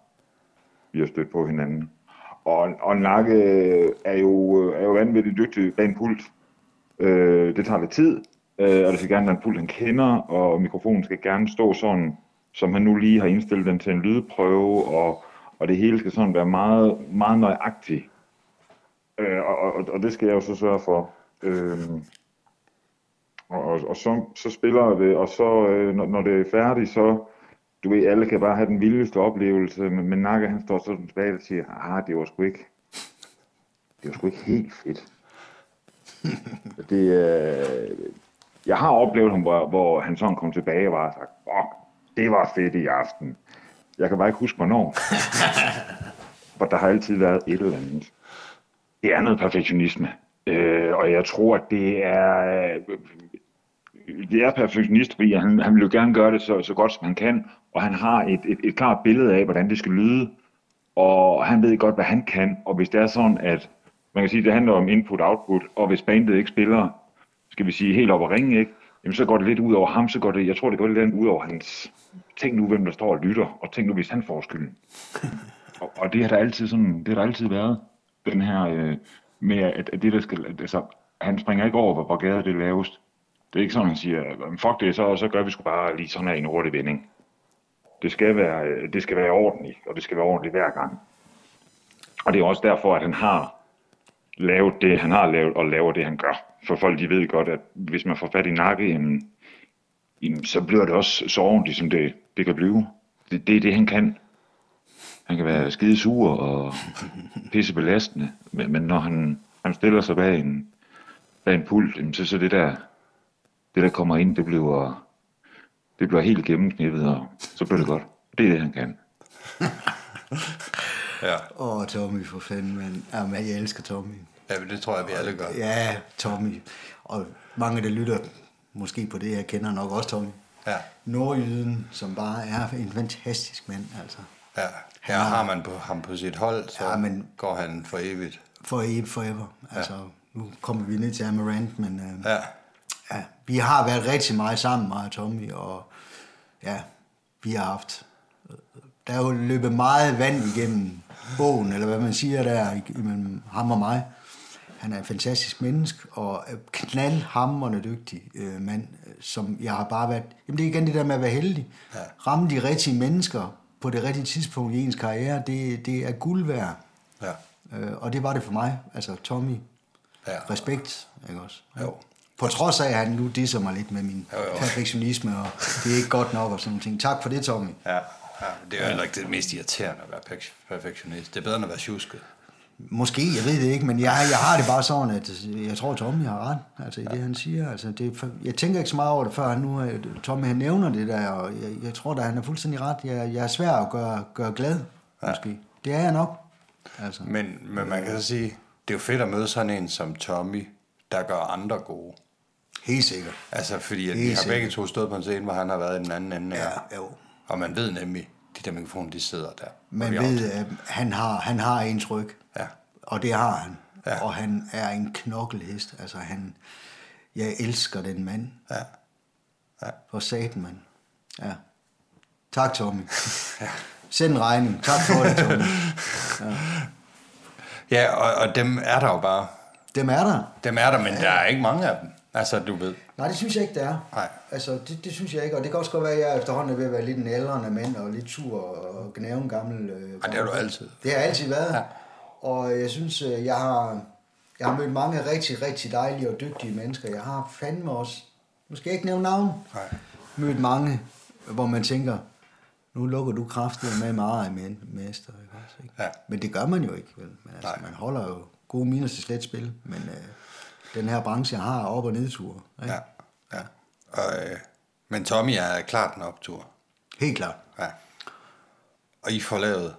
vi har stødt på hinanden. Og, og Nakke er jo, er jo vanvittigt dygtig bag en pult. Øh, det tager lidt tid, øh, og det skal gerne være en pult, han kender, og mikrofonen skal gerne stå sådan, som han nu lige har indstillet den til en lydprøve, og, og det hele skal sådan være meget, meget nøjagtigt. Øh, og, og, og det skal jeg jo så sørge for. Øh, og, og, og så, så spiller det, og så øh, når, når det er færdigt, så, du ved, alle kan bare have den vildeste oplevelse, men, men Nakke han står sådan tilbage og siger, ah, det var sgu ikke, det var sgu ikke helt fedt. det, øh, jeg har oplevet ham, hvor, hvor han sådan kom tilbage og var sagt, fuck, det var fedt i aften. Jeg kan bare ikke huske, hvornår. For der har altid været et eller andet. Det er noget perfektionisme. Øh, og jeg tror, at det er... Øh, det er perfektionist, fordi han, han vil jo gerne gøre det så, så godt, som han kan, og han har et, et, et klart billede af, hvordan det skal lyde, og han ved godt, hvad han kan, og hvis det er sådan, at man kan sige, at det handler om input-output, og hvis bandet ikke spiller, skal vi sige, helt op og ringe, ikke? Jamen, så går det lidt ud over ham, så går det, jeg tror, det går lidt ud over hans, tænk nu, hvem der står og lytter, og tænk nu, hvis han får skylden. og, og, det har der altid sådan, det har der altid været, den her, øh, med at, at det der skal, at, altså, han springer ikke over, hvor, gader det lavest. Det er ikke sådan, han siger, fuck det, så, så gør vi sgu bare lige sådan her en hurtig vending. Det skal, være, øh, det skal være ordentligt, og det skal være ordentligt hver gang. Og det er også derfor, at han har lavet det, han har lavet, og laver det, han gør. For folk, de ved godt, at hvis man får fat i nakke, jamen, jamen, så bliver det også så ordentligt, som det, det kan blive. Det, det er det, han kan. Han kan være skide sur og pisse belastende, men, men når han, han stiller sig bag en, bag en pult, jamen, så, så det der, det der kommer ind, det bliver, det bliver helt gennemknippet, og så bliver det godt. Det er det, han kan. ja. Åh, oh, Tommy, for fanden, men Jamen, jeg elsker Tommy. Ja, det tror jeg, vi alle gør. Ja, Tommy. Og mange, der lytter måske på det, jeg kender nok også Tommy. Ja. Nordjyden, som bare er en fantastisk mand, altså. Ja, her har man på, ham på sit hold, så ja, men, går han for evigt. For evigt, forever. Altså, ja. nu kommer vi ned til Amarant, men øh, ja. ja, vi har været rigtig meget sammen, mig og Tommy, og ja, vi har haft, der er jo løbet meget vand igennem bogen, eller hvad man siger der, imellem ham og mig. Han er en fantastisk menneske, og knaldhammerende dygtig øh, mand, som jeg har bare været... Jamen det er igen det der med at være heldig. Ja. Ramme de rigtige mennesker på det rigtige tidspunkt i ens karriere, det, det er guld værd. Ja. Øh, og det var det for mig. Altså Tommy, ja. respekt, ikke også? Jo. På trods af, at han nu disser mig lidt med min jo, jo. perfektionisme, og det er ikke godt nok og sådan noget. Tak for det, Tommy. Ja, ja det er jo heller ikke det mest irriterende at være perfektionist. Det er bedre end at være tjusket. Måske, jeg ved det ikke, men jeg, jeg har det bare sådan, at jeg tror, Tommy har ret altså, i ja. det, han siger. Altså, det, jeg tænker ikke så meget over det, før han nu, øh, Tommy han nævner det der, og jeg, jeg tror da, han er fuldstændig ret. Jeg, jeg er svær at gøre, gøre glad, ja. måske. Det er jeg nok. Altså. Men, men man kan så sige, det er jo fedt at møde sådan en som Tommy, der gør andre gode. Helt sikkert. Altså, fordi at vi har begge to stået på en scene, hvor han har været i den anden ende. Ja, jo. Og man ved nemlig, de der mikrofoner, de sidder der. Man ved, at han har, han har en tryk. Ja. Og det har han. Ja. Og han er en knokkelhest. Altså han, jeg elsker den mand. Ja. ja. For satan, mand. Ja. Tak, Tommy. ja. Send en regning. Tak for det, Tommy. Ja, ja og, og dem er der jo bare. Dem er der. Dem er der, men ja. der er ikke mange af dem. Altså, du ved. Nej, det synes jeg ikke, det er. Nej. Altså, det, det synes jeg ikke, og det kan også godt være, at jeg efterhånden er ved at være lidt en ældre mand, og lidt sur og gnæve en gammel... Øh, Ej, det har du altid. Det har altid været. Ja. Og jeg synes, øh, jeg har, jeg har mødt mange rigtig, rigtig dejlige og dygtige mennesker. Jeg har fandme også, nu skal jeg ikke nævne navn, Nej. mødt mange, hvor man tænker, nu lukker du kraftigt med meget med mester. Ikke også, ikke? Ja. Men det gør man jo ikke. Vel? Men altså, man holder jo gode minus til slet spil, men øh, den her branche har op- og nedture. Ikke? Ja, ja. Og, øh, men Tommy er klart en optur. Helt klart. Ja. Og I får lavet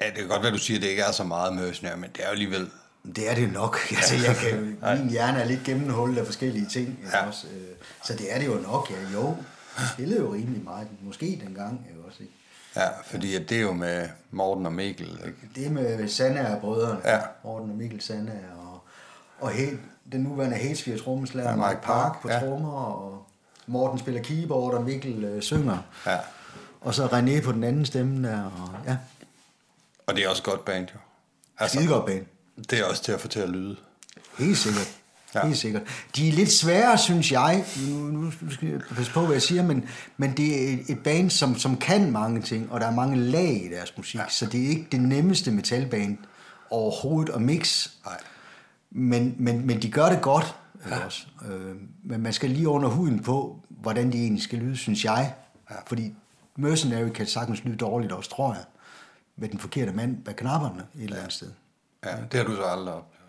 Ja, det kan godt være, du siger, at det ikke er så meget mercenary, men det er jo alligevel... Det er det nok. Altså, jeg kan, min hjerne er lidt gennemhullet af forskellige ting. Ja. Også, øh, så det er det jo nok, ja. Jo, jeg spillede jo rimelig meget. Måske dengang, jeg også. Ikke? Ja, fordi det er jo med Morten og Mikkel. Ikke? Det er med Sanna og brødrene. Ja. Morten og Mikkel Sanna og, og he, den nuværende Hesvig trommeslager, ja, Mike Park på ja. trommer, og Morten spiller keyboard, og Mikkel øh, synger. Ja. Og så René på den anden stemme der, og ja. Og det er også godt band, jo. Altså, Skide godt band. Det er også til at få til at lyde. Helt sikkert. Ja. Helt sikkert. De er lidt svære, synes jeg. Nu, skal jeg passe på, hvad jeg siger, men, men det er et, et band, som, som kan mange ting, og der er mange lag i deres musik, ja. så det er ikke det nemmeste metalband overhovedet at mix. Nej. Men, men, men de gør det godt. Ja. Også. Øh, men man skal lige under huden på, hvordan de egentlig skal lyde, synes jeg. Ja. Fordi Mercenary kan sagtens lyde dårligt også, tror jeg med den forkerte mand bag knapperne et eller andet sted. Ja, det har du så aldrig oplevet.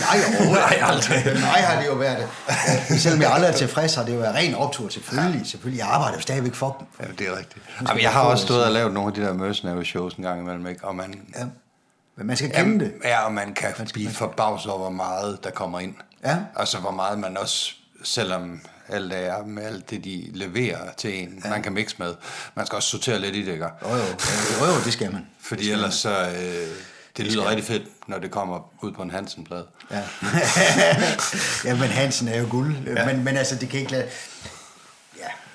Nej, overhovedet Nej, aldrig. Nej, har det jo været det. Selvom jeg aldrig er tilfreds, har det jo været ren optur, selvfølgelig. Selvfølgelig, jeg arbejder jo stadigvæk for dem. Ja, det er rigtigt. Jamen, jeg har også stået og lavet nogle af de der mercenary shows en gang imellem, ikke? Og man, Ja. Men man skal kende Jamen, det. Ja, og man kan man blive forbavset over, hvor meget der kommer ind. Ja. Altså, hvor meget man også, selvom alt er med alt det, de leverer til en, ja. man kan mixe med. Man skal også sortere lidt i det, ikke? Jo, jo, jo, jo, det skal man. Fordi ellers så... Øh, det lyder rigtig fedt, når det kommer ud på en Hansen-plade. Ja. ja, men Hansen er jo guld. Ja. Men, men altså, det kan ikke lade...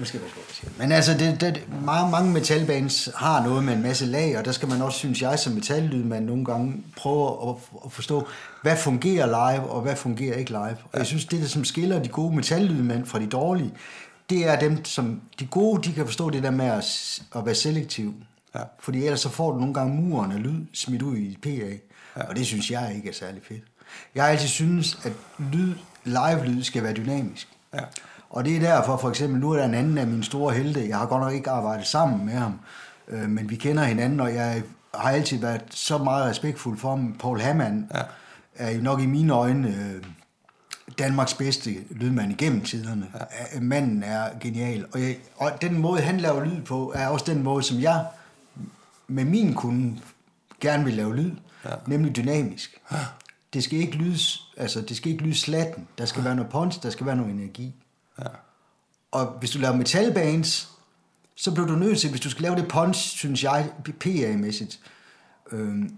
Ja, nu skal passe på, hvad siger. Men altså, det, det, mange, mange metalbands har noget med en masse lag, og der skal man også, synes jeg, som metallydmand nogle gange prøve at, at forstå, hvad fungerer live, og hvad fungerer ikke live. Og jeg synes, det, der som skiller de gode metallydmænd fra de dårlige, det er dem, som de gode, de kan forstå det der med at, at være selektiv. Ja. Fordi ellers så får du nogle gange muren af lyd smidt ud i PA, ja. og det synes jeg ikke er særlig fedt. Jeg har altid synes, at lyd, live-lyd skal være dynamisk. Ja. Og det er derfor, for eksempel, nu er der en anden af mine store helte, jeg har godt nok ikke arbejdet sammen med ham, øh, men vi kender hinanden, og jeg har altid været så meget respektfuld for ham. Paul Hamann Ja. er jo nok i mine øjne øh, Danmarks bedste lydmand igennem tiderne. Ja. Manden er genial, og, jeg, og den måde, han laver lyd på, er også den måde, som jeg med min kunde gerne vil lave lyd, ja. nemlig dynamisk. Det skal ikke lyde, altså det skal ikke lyde slatten. Der skal være noget punch, der skal være noget energi. Ja. Og hvis du laver metalbands, så bliver du nødt til, hvis du skal lave det punch, synes jeg, PA-mæssigt, øhm,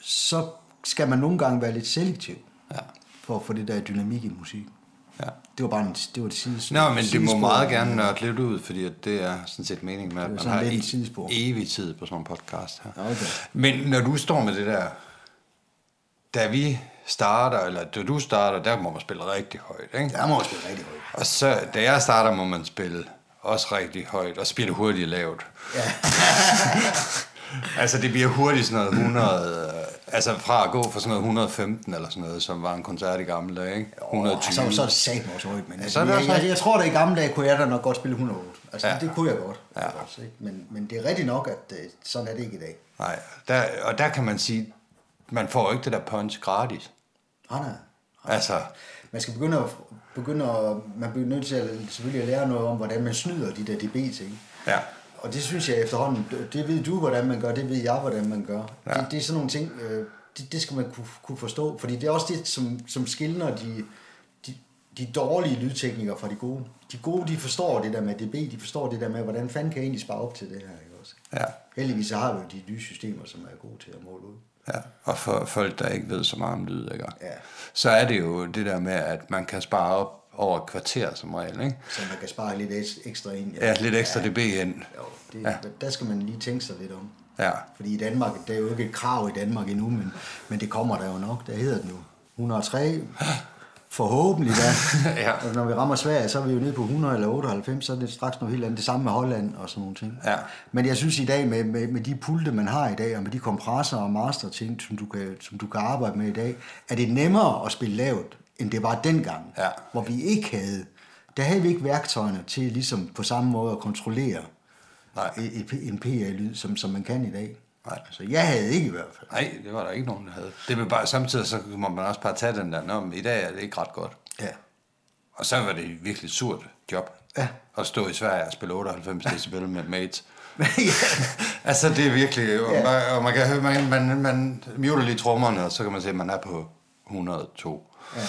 så skal man nogle gange være lidt selektiv Ja. for at få det der dynamik i musik. Ja. Det var bare en, det var det sidespor. Nå, men det må meget gerne nørde lidt ud, fordi det er sådan set meningen med, at man har et sidespor. evig tid på sådan en podcast her. Okay. Men når du står med det der, da vi starter, eller da du starter, der må man spille rigtig højt, ikke? Der må også blive rigtig højt. Og så, da jeg starter, må man spille også rigtig højt, og spille hurtigt lavt. Ja. Altså, det bliver hurtigt sådan noget 100... øh, Altså, fra at gå fra sådan noget 115 eller sådan noget, som var en koncert i gamle dage, ikke? 120. Så, så er det satme også højt, men så altså, det jeg, jeg, højt. jeg, tror da i gamle dage kunne jeg da nok godt spille 108. Altså, Ja. det kunne jeg godt. Ja. Også, ikke? Men, men det er rigtigt nok, at øh, sådan er det ikke i dag. Nej, der, og der kan man sige, man får ikke det der punch gratis. Nej, nej. Altså, Man skal begynde at, begynde at, man bliver nødt til at, selvfølgelig at lære noget om, hvordan man snyder de der dB-ting. ja. Og det synes jeg efterhånden, det ved du, hvordan man gør, det ved jeg, hvordan man gør. Ja. Ja. Det, det er sådan nogle ting, øh, det, det skal man kunne, kunne forstå, fordi det er også det, som, som skiller de, de, de dårlige lydteknikere fra de gode. De gode, de forstår det der med dB, de forstår det der med, hvordan fanden kan jeg egentlig spare op til det her, ikke også? Ja. Heldigvis så har vi jo de nye systemer, som er gode til at måle ud. Ja, og for folk, der ikke ved så meget om lyd, ikke? Ja. så er det jo det der med, at man kan spare op over et kvarter som regel. Ikke? Så man kan spare lidt eks- ekstra ind. Ja, lidt ekstra dB ind. Jo, det, Ja. ja. der skal man lige tænke sig lidt om. Ja. Fordi i Danmark, der er jo ikke et krav i Danmark endnu, men, men det kommer der jo nok. Der hedder den jo 103. Forhåbentlig da. Ja. Og når vi rammer Sverige, så er vi jo nede på 100 eller 98, så er det straks noget helt andet. Det samme med Holland og sådan nogle ting. Ja. Men jeg synes i dag, med, med, med de pulte, man har i dag, og med de kompressorer og master ting, som du, kan, som du kan arbejde med i dag, er det nemmere at spille lavt, end det var dengang, Ja. hvor vi ikke havde, der havde vi ikke værktøjerne til ligesom på samme måde at kontrollere Nej. en PA-lyd, som, som man kan i dag. Nej. Altså, jeg havde ikke i hvert fald. Nej, det var der ikke nogen, der havde. Det vil bare, samtidig så må man også bare tage den der, Nå, men i dag er det ikke ret godt. Ja. Og så var det et virkelig surt job. Ja. At stå i Sverige og spille 98 decibel med mates. ja. Altså, det er virkelig... Og, Ja. man, og man kan høre, man, man, man muter lige trommerne, og så kan man se, at man er på 102. Ja.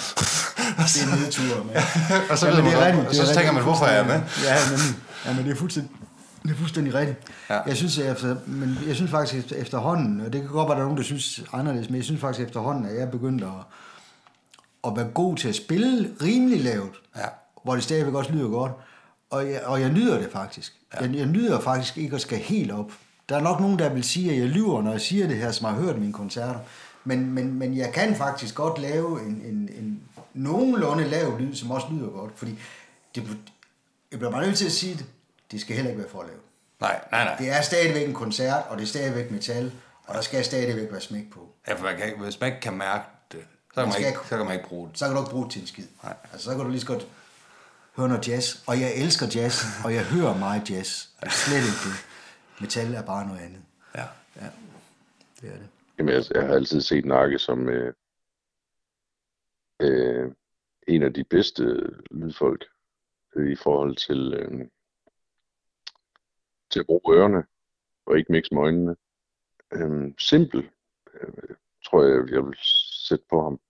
Det er en nedtur med. Og så Ja, ved man det er rigtigt, det så er tænker man, hvorfor er jeg med? Ja, men, ja, men det er fuldstændig, det er fuldstændig rigtigt. Ja. Jeg synes, at efter, men jeg synes faktisk efter, efterhånden, og det kan godt være, at der er nogen, der synes anderledes, men jeg synes faktisk efterhånden, at jeg er begyndt at, at være god til at spille rimelig lavt, Ja. hvor det stadigvæk også lyder godt. Og jeg, og jeg nyder det faktisk. Ja. Jeg, jeg nyder faktisk ikke at skal helt op. Der er nok nogen, der vil sige, at jeg lyver, når jeg siger det her, som har hørt mine koncerter. Men, men, men jeg kan faktisk godt lave en, en, en nogenlunde lav lyd, som også lyder godt. Fordi det, jeg bliver bare nødt til at sige det, det skal heller ikke være for lavt. Nej, nej, nej. Det er stadigvæk en koncert, og det er stadigvæk metal, og der skal stadigvæk være smæk på. Ja, for man kan, ikke- hvis man ikke kan mærke det, så kan man, skal ikke, ikke- så kan man ikke bruge det. Så kan du ikke bruge det til en skid. Nej. Altså, så kan du lige så godt høre noget jazz. Og jeg elsker jazz, og jeg hører meget jazz. Det er slet ikke det. Metal er bare noget andet. Ja. Ja, det er det. Jamen, jeg, jeg har altid set Nakke som øh, øh, en af de bedste lydfolk øh, i forhold til, øh, til at bruge ørerne og ikke mix med øjnene. Øhm, simpel, øh, tror jeg, jeg vil sætte på ham.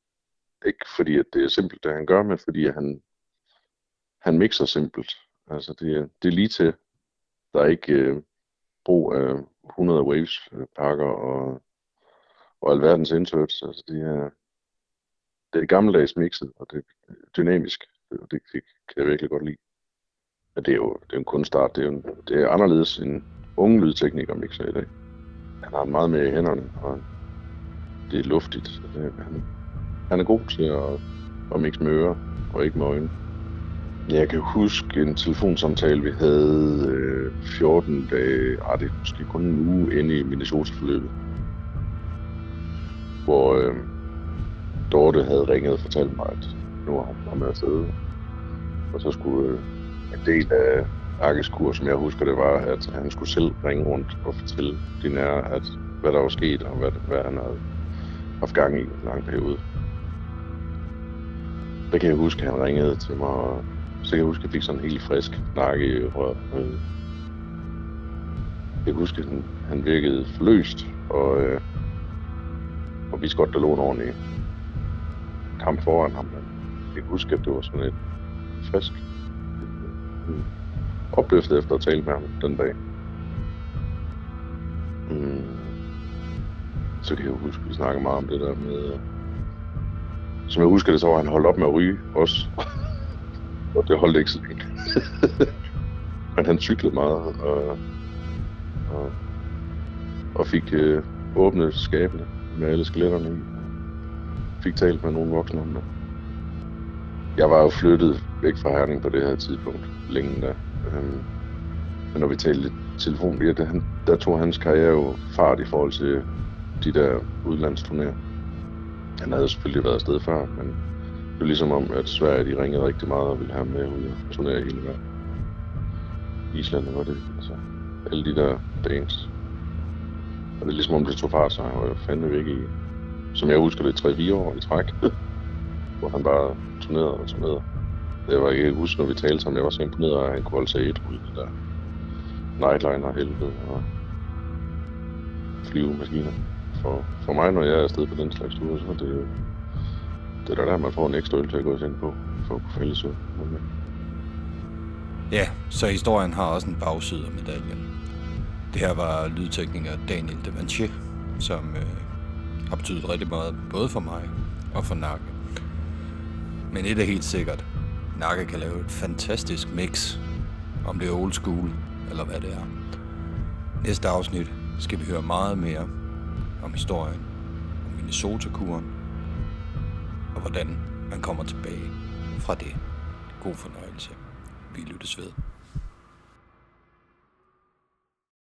Ikke fordi, at det er simpelt, det han gør, men fordi at han, han mixer simpelt. Altså, det, det er lige til. Der er ikke øh, brug af 100 waves-pakker øh, og, og alverdens inserts. Altså, det er, det er gammeldags mixet, og det er dynamisk. Og det, det kan jeg virkelig godt lide. Men det er jo det er en kunstart. Det er, jo en, det er anderledes end unge lydteknikere mixer i dag. Han har meget mere i hænderne, og det er luftigt. Så Det, han, han er god til at, at mixe med ører, og ikke med øjne. Jeg kan huske en telefonsamtale, vi havde øh, 14 dage, ah, det er måske kun en uge inde i Minnesota-forløbet, hvor øh, Dorte havde ringet og fortalt mig, at nu var hun kommet afsted. Og så skulle øh, en del af Arkes kur, som jeg husker det var, at han skulle selv ringe rundt og fortælle de nære, at hvad der var sket, og hvad, hvad han havde haft gang i en lang periode. Der kan jeg huske, at han ringede til mig, og så kan jeg huske, at jeg fik sådan en helt frisk nakke i røret. Jeg kan huske, at han, han virkede forløst, og, øh, og vidste godt, der lå en ordentlig kamp foran ham. Men jeg kan huske, at det var sådan et frisk øh, opløftet efter at tale med ham den dag. Mm. Så kan jeg huske, at vi snakkede meget om det der med... Øh, som jeg husker det, så var han holdt op med at ryge også. og det holdt ikke så længe. Men han cyklede meget, og, og, og fik øh, åbnet skabene med alle skeletterne i. Fik talt med nogle voksne om det. Jeg var jo flyttet væk fra Herning på det her tidspunkt, længe da. Øhm, men når vi talte telefon, ja, der, han, der tog hans karriere jo fart i forhold til de der udlandsturnéer. Han havde selvfølgelig været afsted før, men det var ligesom om, at Sverige de ringede rigtig meget og ville have ham med ud og turnere hele verden. Island var det, altså alle de der bands. Og det er ligesom om det tog fart, så han var jo fandme væk i, som jeg husker det, 3-4 år i træk. hvor han bare turnerede og turnerede. Jeg var ikke huske, når vi talte sammen, jeg var så imponeret af, at han kunne holde sig et ud det der nightliner helvede og flyvemaskiner. For, for mig, når jeg er afsted på den slags tur, så er det jo det er der, man får en ekstra øl til at gå ind på, for at kunne falde sig. Men, øh. Ja, så historien har også en bagside af medaljen. Det her var lydtekniker Daniel Devanché, som øh, har betydet rigtig meget, både for mig og for Nakke. Men et er helt sikkert. Nakke kan lave et fantastisk mix, om det er old school, eller hvad det er. Næste afsnit skal vi høre meget mere om historien om Minnesota-kuren, og hvordan man kommer tilbage fra det. God fornøjelse. Vi lyttes ved.